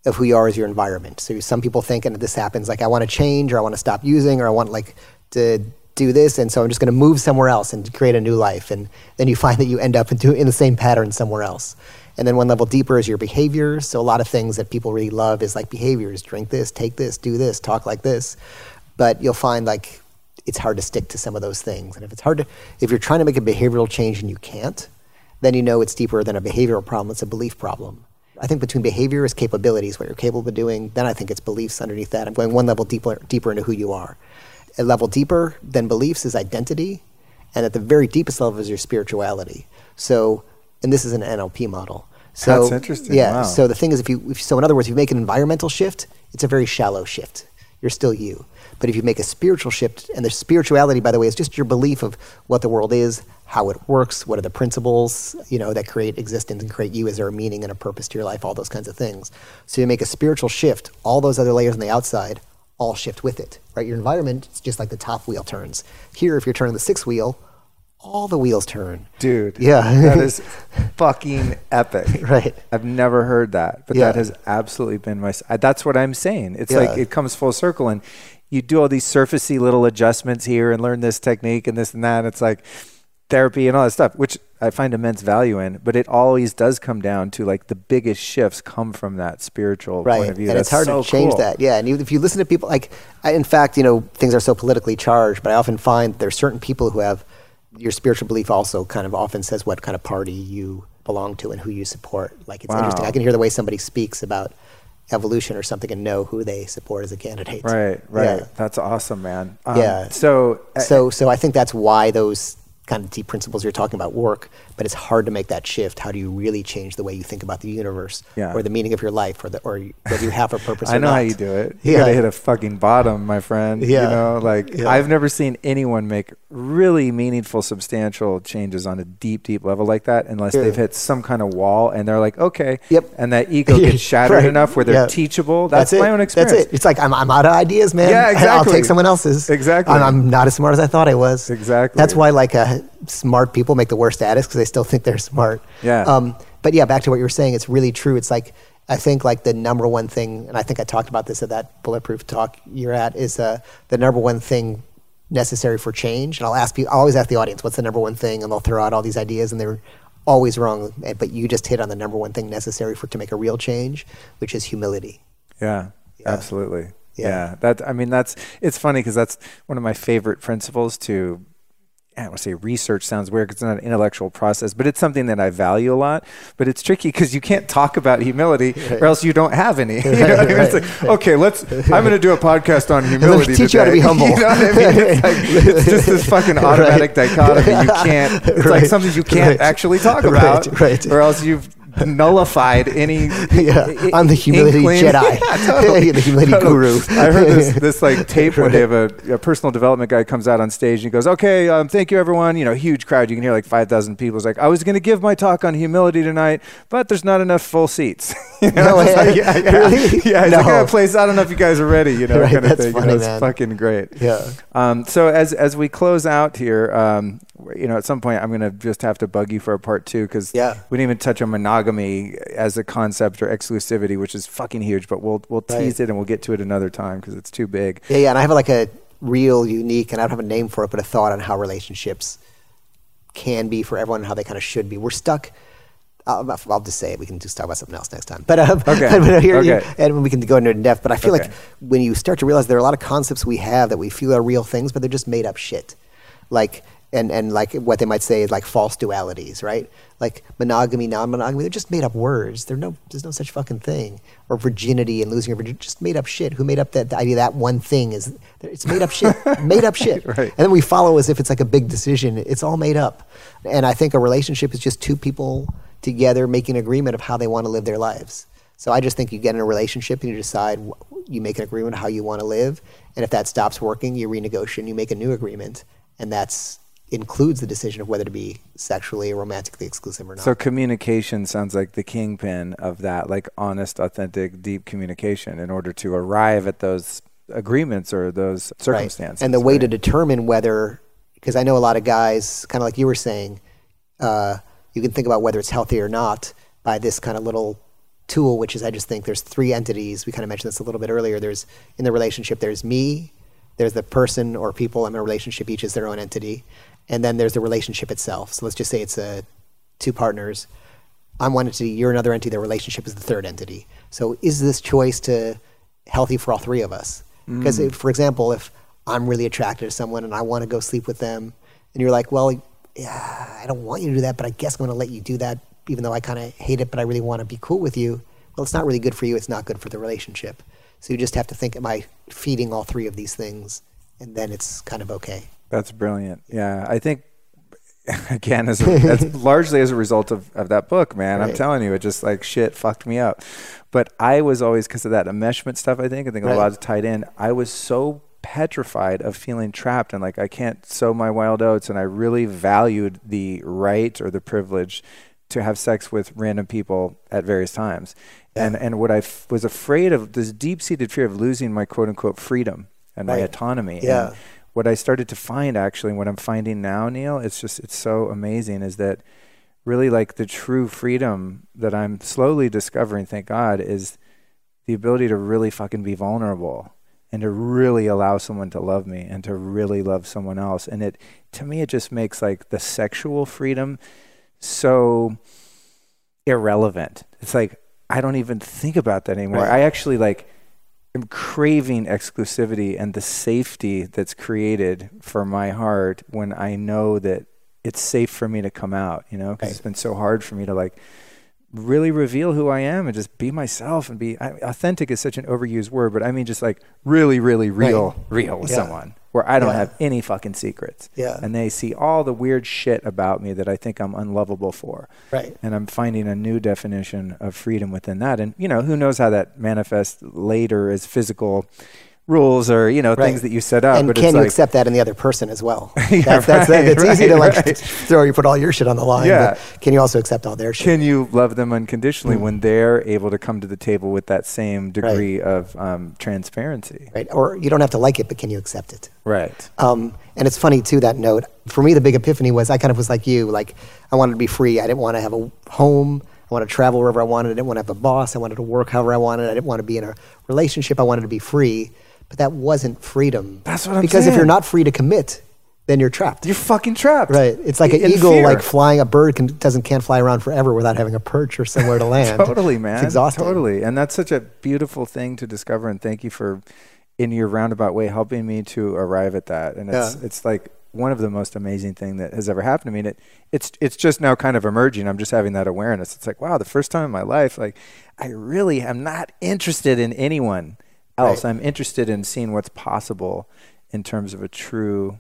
of who you are is your environment. So some people think, and this happens, like I want to change, or I want to stop using, or I want like to do this, and so I'm just going to move somewhere else and create a new life. And then you find that you end up into in the same pattern somewhere else. And then one level deeper is your behavior. So a lot of things that people really love is like behaviors: drink this, take this, do this, talk like this. But you'll find like it's hard to stick to some of those things. And if it's hard to, if you're trying to make a behavioral change and you can't, then you know it's deeper than a behavioral problem. It's a belief problem. I think between behavior is capabilities, what you're capable of doing. Then I think it's beliefs underneath that. I'm going one level deeper, deeper into who you are. A level deeper than beliefs is identity, and at the very deepest level is your spirituality. So, and this is an NLP model. So, That's interesting. Yeah. Wow. So the thing is, if you, if, so in other words, if you make an environmental shift, it's a very shallow shift. You're still you. But if you make a spiritual shift, and the spirituality, by the way, is just your belief of what the world is, how it works, what are the principles, you know, that create existence and create you. Is there a meaning and a purpose to your life? All those kinds of things. So you make a spiritual shift. All those other layers on the outside all shift with it, right? Your environment is just like the top wheel turns. Here, if you're turning the sixth wheel, all the wheels turn. Dude. Yeah. that is fucking epic. Right. I've never heard that, but Yeah. that has absolutely been my. That's what I'm saying. It's Yeah. like it comes full circle, and you do all these surfacey little adjustments here and learn this technique and this and that. And it's like therapy and all that stuff, which I find immense value in. But it always does come down to like the biggest shifts come from that spiritual right. point of view. And That's it's hard so to change cool. that. Yeah. And you, if you listen to people, like, I, in fact, you know, things are so politically charged, but I often find there's certain people who have your spiritual belief also kind of often says what kind of party you belong to and who you support. Like, it's Wow. interesting. I can hear the way somebody speaks about evolution or something and know who they support as a candidate. Right, right. Yeah. That's awesome, man. Um, Yeah. So, uh, So, so I think that's why those kind of deep principles you're talking about work, but it's hard to make that shift. How do you really change the way you think about the universe Yeah. or the meaning of your life or the, or you- whether you have a purpose I know how you do it. You Yeah. gotta hit a fucking bottom, my friend. Yeah. You know, like Yeah. I've never seen anyone make really meaningful, substantial changes on a deep, deep level like that unless Yeah. they've hit some kind of wall and they're like, okay. Yep. And that ego gets shattered Right. enough where they're teachable. That's, it. my own experience. That's it. It's like I'm, I'm out of ideas, man. Yeah, exactly. I'll take someone else's. Exactly. I'm, I'm not as smart as I thought I was. Exactly. That's why like uh, smart people make the worst addicts because they still think they're smart. Yeah. Um, but yeah, back to what you were saying, it's really true. It's like I think like the number one thing, and I think I talked about this at that bulletproof talk you're at, is uh, the number one thing necessary for change. And I'll ask you, I always ask the audience, what's the number one thing, and they'll throw out all these ideas, and they're always wrong. eh, But you just hit on the number one thing necessary for to make a real change, which is humility. Yeah, Yeah. absolutely. Yeah. Yeah. that I mean that's it's funny because that's one of my favorite principles to I don't want to say research sounds weird 'cause it's not an intellectual process, but it's something that I value a lot. But it's tricky because you can't talk about humility or else you don't have any. You know I mean? It's like, okay, let's. I'm going to do a podcast on humility. teach you how to be humble. You know what I mean? It's, like, it's just this fucking automatic dichotomy. You can't. It's like something you can't Right. actually talk Right, about, right. or else you've nullified any. Yeah, i- I'm the humility inkling- Jedi. Yeah, totally. The humility Totally. guru. I heard this this like tape one day of a, a personal development guy comes out on stage and he goes, "Okay, um, thank you everyone." You know, huge crowd. You can hear like five thousand people. He's like, "I was going to give my talk on humility tonight, but there's not enough full seats." you know, No it's like, yeah, yeah, Really? yeah. It's No. like, "Oh, place. I don't know if you guys are ready. You know, Right, kind of that's thing. funny, you know, it's man. fucking great. Yeah. Um, so as as we close out here, um, you know, at some point I'm going to just have to bug you for a part two because Yeah. we didn't even touch on monogamy as a concept or exclusivity, which is fucking huge. But we'll we'll Right. tease it and we'll get to it another time because it's too big. Yeah, yeah, and I have like a real unique, and I don't have a name for it, but a thought on how relationships can be for everyone and how they kind of should be. We're stuck. I'll, I'll just say it. We can just talk about something else next time. But, um, Okay. but here, Okay. and we can go into it in depth. But I feel Okay. like when you start to realize there are a lot of concepts we have that we feel are real things, but they're just made up shit. Like and and like what they might say is like false dualities, right? Like monogamy, non-monogamy, they're just made up words. There's no there's no such fucking thing. Or virginity and losing your virginity, just made up shit. Who made up that the idea that one thing is it's made up shit, made up shit. Right. And then we follow as if it's like a big decision. It's all made up. And I think a relationship is just two people together making an agreement of how they want to live their lives. So I just think you get in a relationship and you decide you make an agreement how you want to live, and if that stops working, you renegotiate and you make a new agreement, and that's includes the decision of whether to be sexually or romantically exclusive or not. So communication sounds like the kingpin of that, like honest, authentic, deep communication in order to arrive at those agreements or those Right. circumstances. And the way right? to determine whether, because I know a lot of guys, kind of like you were saying, uh, you can think about whether it's healthy or not by this kind of little tool, which is I just think there's three entities. We kind of mentioned this a little bit earlier. There's in the relationship, there's me, there's the person or people I'm in a relationship, each is their own entity, and then there's the relationship itself. So let's just say it's a two partners. I'm one entity, you're another entity, the relationship is the third entity. So is this choice to healthy for all three of us? Mm. Because if, for example, if I'm really attracted to someone and I want to go sleep with them, and you're like, well, yeah, I don't want you to do that, but I guess I'm going to let you do that, even though I kind of hate it, but I really want to be cool with you. Well, it's not really good for you. It's not good for the relationship. So you just have to think, am I feeding all three of these things? And then it's kind of okay. That's brilliant. Yeah, I think again, as a, that's largely as a result of, of that book, man. I'm telling you, it just like shit fucked me up. But I was always because of that enmeshment stuff. I think I think a lot of tied in. I was so petrified of feeling trapped and like I can't sow my wild oats. And I really valued the right or the privilege to have sex with random people at various times. And and what I f- was afraid of this deep seated fear of losing my quote unquote freedom and my autonomy. Yeah. And what I started to find actually, what I'm finding now, Neil, it's just it's so amazing is that really like the true freedom that I'm slowly discovering, thank God, is the ability to really fucking be vulnerable and to really allow someone to love me and to really love someone else. And it to me it just makes like the sexual freedom so irrelevant. It's like I don't even think about that anymore. Right. I actually like am craving exclusivity and the safety that's created for my heart when I know that it's safe for me to come out, you know, because it's been so hard for me to like really reveal who I am and just be myself and be I, authentic is such an overused word, but I mean just like really, really real, real with Yeah. someone where I don't Yeah. have any fucking secrets. Yeah. And they see all the weird shit about me that I think I'm unlovable for. Right. And I'm finding a new definition of freedom within that. And, you know, who knows how that manifests later as physical rules or, you know, Right. things that you set up. and but can you like, accept that in the other person as well? Yeah, that's that's, right, it's easy to like right. throw you put all your shit on the line. Yeah. But can you also accept all their shit? can you love them unconditionally Mm. when they're able to come to the table with that same degree of um, transparency? right. Or you don't have to like it, but can you accept it? Right. Um, and it's funny too that note. For me, the big epiphany was I kind of was like you. Like I wanted to be free. I didn't want to have a home. I wanted to travel wherever I wanted. I didn't want to have a boss. I wanted to work however I wanted. I didn't want to be in a relationship. I wanted to be free. But that wasn't freedom. That's what I'm saying. because if you're not free to commit, then you're trapped. You're fucking trapped. Right. It's like an In eagle, fear. like flying. A bird can, doesn't can't fly around forever without having a perch or somewhere to land. totally, man. It's exhausting. Totally. And that's such a beautiful thing to discover. And thank you for, in your roundabout way, helping me to arrive at that. And it's, Yeah. it's like one of the most amazing thing that has ever happened to me. And it, it's, it's just now kind of emerging. I'm just having that awareness. It's like, wow, the first time in my life, like I really am not interested in anyone else. Right. I'm interested in seeing what's possible in terms of a true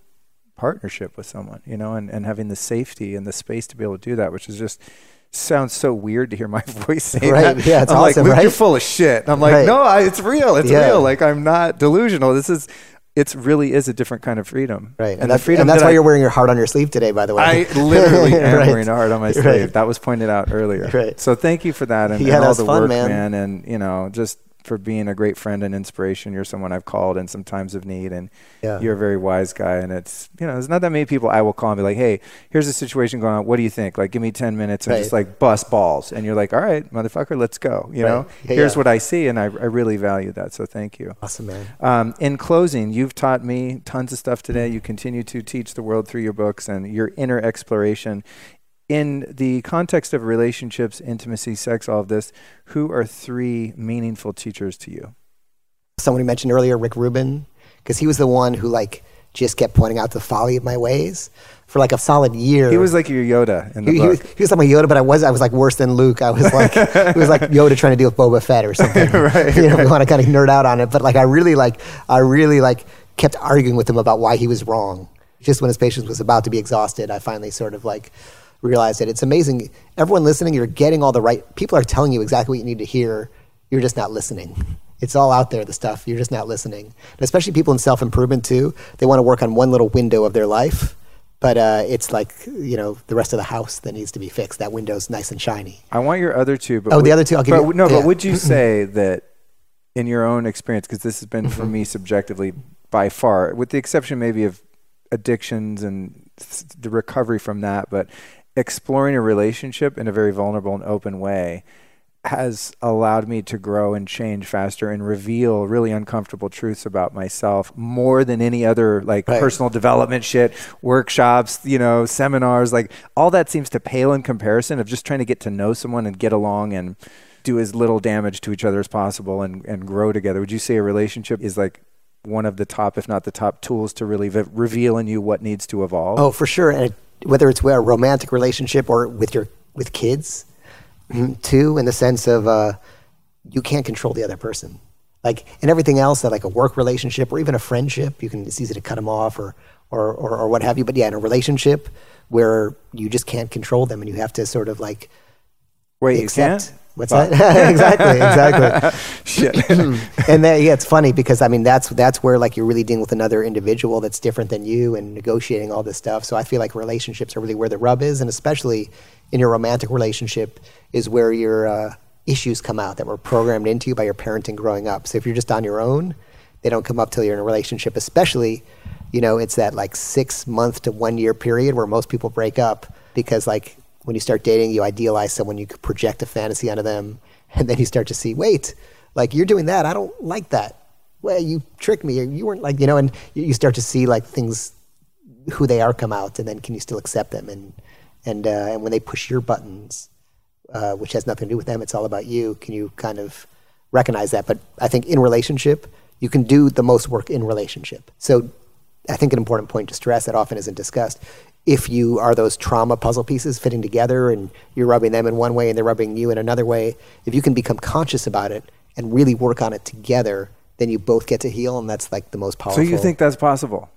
partnership with someone, you know, and, and having the safety and the space to be able to do that, which is just sounds so weird to hear my voice say Right, that. yeah, it's I'm like, awesome, Luke, you're full of shit. And I'm like, Right. no, I, it's real. It's Yeah. real. Like I'm not delusional. This is, it's really is a different kind of freedom. Right. And, And, the that- freedom and that's that why I- you're wearing your heart on your sleeve today, by the way. I literally am Right. wearing a heart on my sleeve. Right. That was pointed out earlier. Right. So thank you for that and, Yeah, and all the fun, work, man. And you know, just for being a great friend and inspiration. You're someone I've called in some times of need, and Yeah. you're a very wise guy. And it's you know, there's not that many people I will call and be like, hey, here's a situation going on. What do you think? Like, give me ten minutes and Right. just like bust balls. And you're like, all right, motherfucker, let's go. You Right. know, Yeah, here's yeah. what I see, and I, I really value that. So thank you. Awesome, man. Um, in closing, you've taught me tons of stuff today. You continue to teach the world through your books and your inner exploration. In the context of relationships, intimacy, sex, all of this, who are three meaningful teachers to you? Someone you mentioned earlier, Rick Rubin, because he was the one who like just kept pointing out the folly of my ways for like a solid year. He was like your Yoda in the he, he book. was, he was like my Yoda, but I was I was like worse than Luke. I was like it was like Yoda trying to deal with Boba Fett or something. Right, you know, we want to kind of nerd out on it, but like I really like I really like kept arguing with him about why he was wrong. Just when his patience was about to be exhausted, I finally sort of like realized that it's amazing. Everyone listening, you're getting all the right. People are telling you exactly what you need to hear. You're just not listening. It's all out there, the stuff. You're just not listening. And especially people in self improvement too. They want to work on one little window of their life, but uh, it's like you know the rest of the house that needs to be fixed. That window's nice and shiny. I want your other two. But Oh, the other two, I'll give but you- No, yeah. but would you say that in your own experience, because this has been for me subjectively by far, with the exception maybe of addictions and the recovery from that, but exploring a relationship in a very vulnerable and open way has allowed me to grow and change faster and reveal really uncomfortable truths about myself more than any other like Right. personal development shit, workshops, you know, seminars, like all that seems to pale in comparison of just trying to get to know someone and get along and do as little damage to each other as possible and, and grow together. Would you say a relationship is like one of the top, if not the top tools to really v- reveal in you what needs to evolve? Oh, for sure. And it, whether it's a romantic relationship or with your with kids, mm, too, in the sense of uh, you can't control the other person. Like and everything else, that like a work relationship or even a friendship, you can it's easy to cut them off or or or, or what have you. But yeah, in a relationship where you just can't control them and you have to sort of like Wait, you accept. What's that? exactly, exactly. Shit. and then, yeah, it's funny because I mean that's that's where like you're really dealing with another individual that's different than you and negotiating all this stuff. So I feel like relationships are really where the rub is, and especially in your romantic relationship is where your uh, issues come out that were programmed into you by your parenting growing up. So if you're just on your own, they don't come up till you're in a relationship. Especially, you know, it's that like six month to one year period where most people break up because like when you start dating, you idealize someone, you project a fantasy onto them, and then you start to see, wait, like you're doing that, I don't like that. Well, you tricked me, you weren't like, you know, and you start to see like things, who they are come out, and then can you still accept them? And and uh, and when they push your buttons, uh, which has nothing to do with them, it's all about you. Can you kind of recognize that? But I think in relationship, you can do the most work in relationship. So I think an important point to stress that often isn't discussed. If you are those trauma puzzle pieces fitting together and you're rubbing them in one way and they're rubbing you in another way, if you can become conscious about it and really work on it together, then you both get to heal, and that's like the most powerful. so you think that's possible?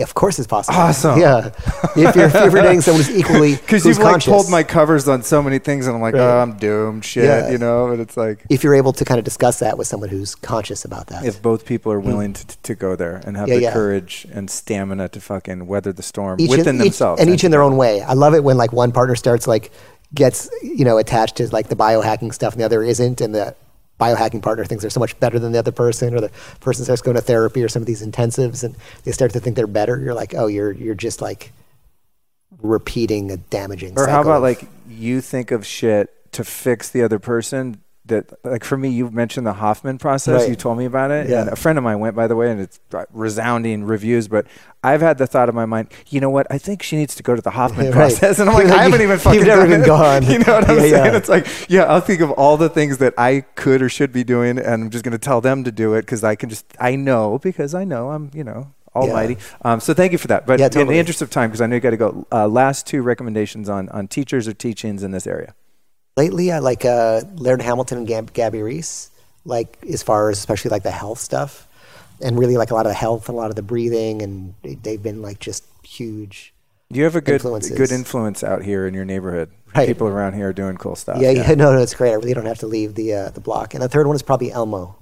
Of course, it's possible. Awesome. Yeah. If you're, if you're dating someone who's equally Because you've like pulled my covers on so many things, and I'm like, Right. oh, I'm doomed, shit, Yeah. you know. And it's like if you're able to kind of discuss that with someone who's conscious about that. if both people are willing to, to go there and have Mm. Yeah, the yeah. courage and stamina to fucking weather the storm each within in, each- themselves, and each in their own way. I love it when like one partner starts like gets you know attached to like the biohacking stuff and the other isn't, and the biohacking partner thinks they're so much better than the other person, or the person starts going to therapy or some of these intensives and they start to think they're better. You're like, oh, you're you're just like repeating a damaging. Or how about of- like you think of shit to fix the other person? That like for me, you mentioned the Hoffman process. Right. You told me about it, Yeah. and a friend of mine went by the way, and it's resounding reviews. But I've had the thought in my mind, you know what? I think she needs to go to the Hoffman Right. process, and I'm like, You've- I haven't even fucking you've never done even it. gone. You know what I'm Yeah, saying? yeah. It's like, yeah, I'll think of all the things that I could or should be doing, and I'm just going to tell them to do it because I can just, I know because I know I'm, you know. Almighty. Um, so thank you for that. But Yeah, in the interest of time, because I know you got to go, uh, last two recommendations on on teachers or teachings in this area. Lately I like uh, Laird Hamilton and Gab- Gabby Reece, like as far as especially like the health stuff, and really like a lot of the health and a lot of the breathing, and they- they've been like just huge. Do you have a good Influences. good influence out here in your neighborhood. Right. People around here are doing cool stuff. yeah, yeah, no, no, it's great. I really don't have to leave the uh, the block. And the third one is probably Elmo.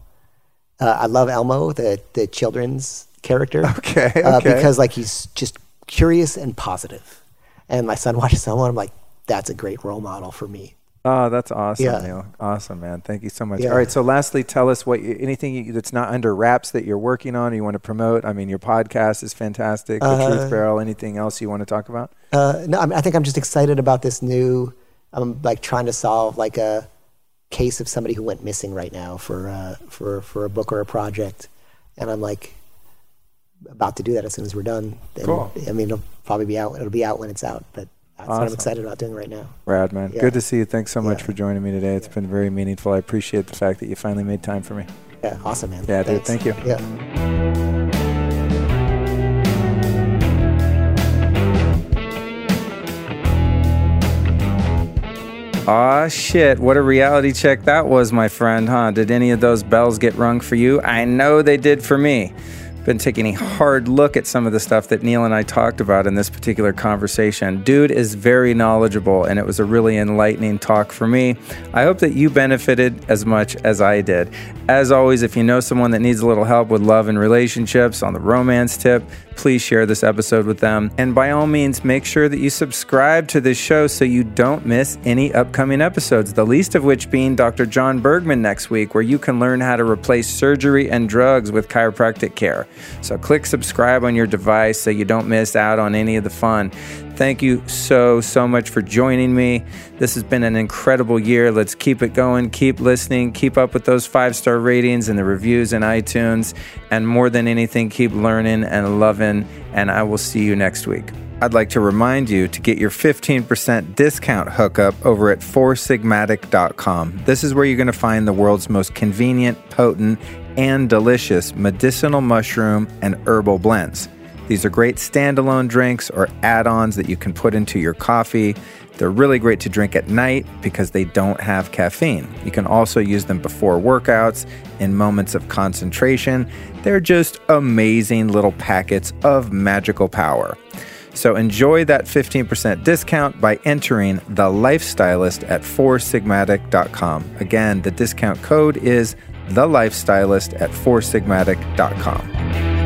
Uh, I love Elmo, the the children's character. Okay, Uh, because like he's just curious and positive. And my son watches Elmo, and I'm like, that's a great role model for me. Oh, that's awesome, Yeah. Neil. Awesome, man. Thank you so much. Yeah. All right. So, lastly, tell us what you, anything you, that's not under wraps that you're working on or you want to promote. I mean, your podcast is fantastic. The Uh, Truth Barrel. Anything else you want to talk about? Uh, no, I, mean, I think I'm just excited about this new. I'm like trying to solve like a case of somebody who went missing right now for uh, for for a book or a project, and I'm like about to do that as soon as we're done. And, Cool. I mean, it'll probably be out. It'll be out when it's out, but That's what I'm excited about doing right now. Rad, man. Yeah. Good to see you. Thanks so much Yeah. for joining me today. It's been very meaningful. I appreciate the fact that you finally made time for me. Yeah, awesome, man. Yeah, dude, thank you. Yeah. Aw, shit. What a reality check that was, my friend, huh? Did any of those bells get rung for you? I know they did for me. Been taking a hard look at some of the stuff that Neil and I talked about in this particular conversation. Dude is very knowledgeable, and it was a really enlightening talk for me. I hope that you benefited as much as I did. As always, if you know someone that needs a little help with love and relationships on the romance tip, please share this episode with them. And by all means, make sure that you subscribe to this show so you don't miss any upcoming episodes, the least of which being Dr. John Bergman next week, where you can learn how to replace surgery and drugs with chiropractic care. So click subscribe on your device so you don't miss out on any of the fun. Thank you so, so much for joining me. This has been an incredible year. Let's keep it going, keep listening, keep up with those five star ratings and the reviews in iTunes. And more than anything, keep learning and loving. And I will see you next week. I'd like to remind you to get your 15% discount hookup over at foursigmatic.com. This is where you're going to find the world's most convenient, potent, and delicious medicinal mushroom and herbal blends. These are great standalone drinks or add ons that you can put into your coffee. They're really great to drink at night because they don't have caffeine. You can also use them before workouts, in moments of concentration. They're just amazing little packets of magical power. So enjoy that 15% discount by entering the lifestylist at foursigmatic.com. Again, the discount code is the lifestylist at foursigmatic.com.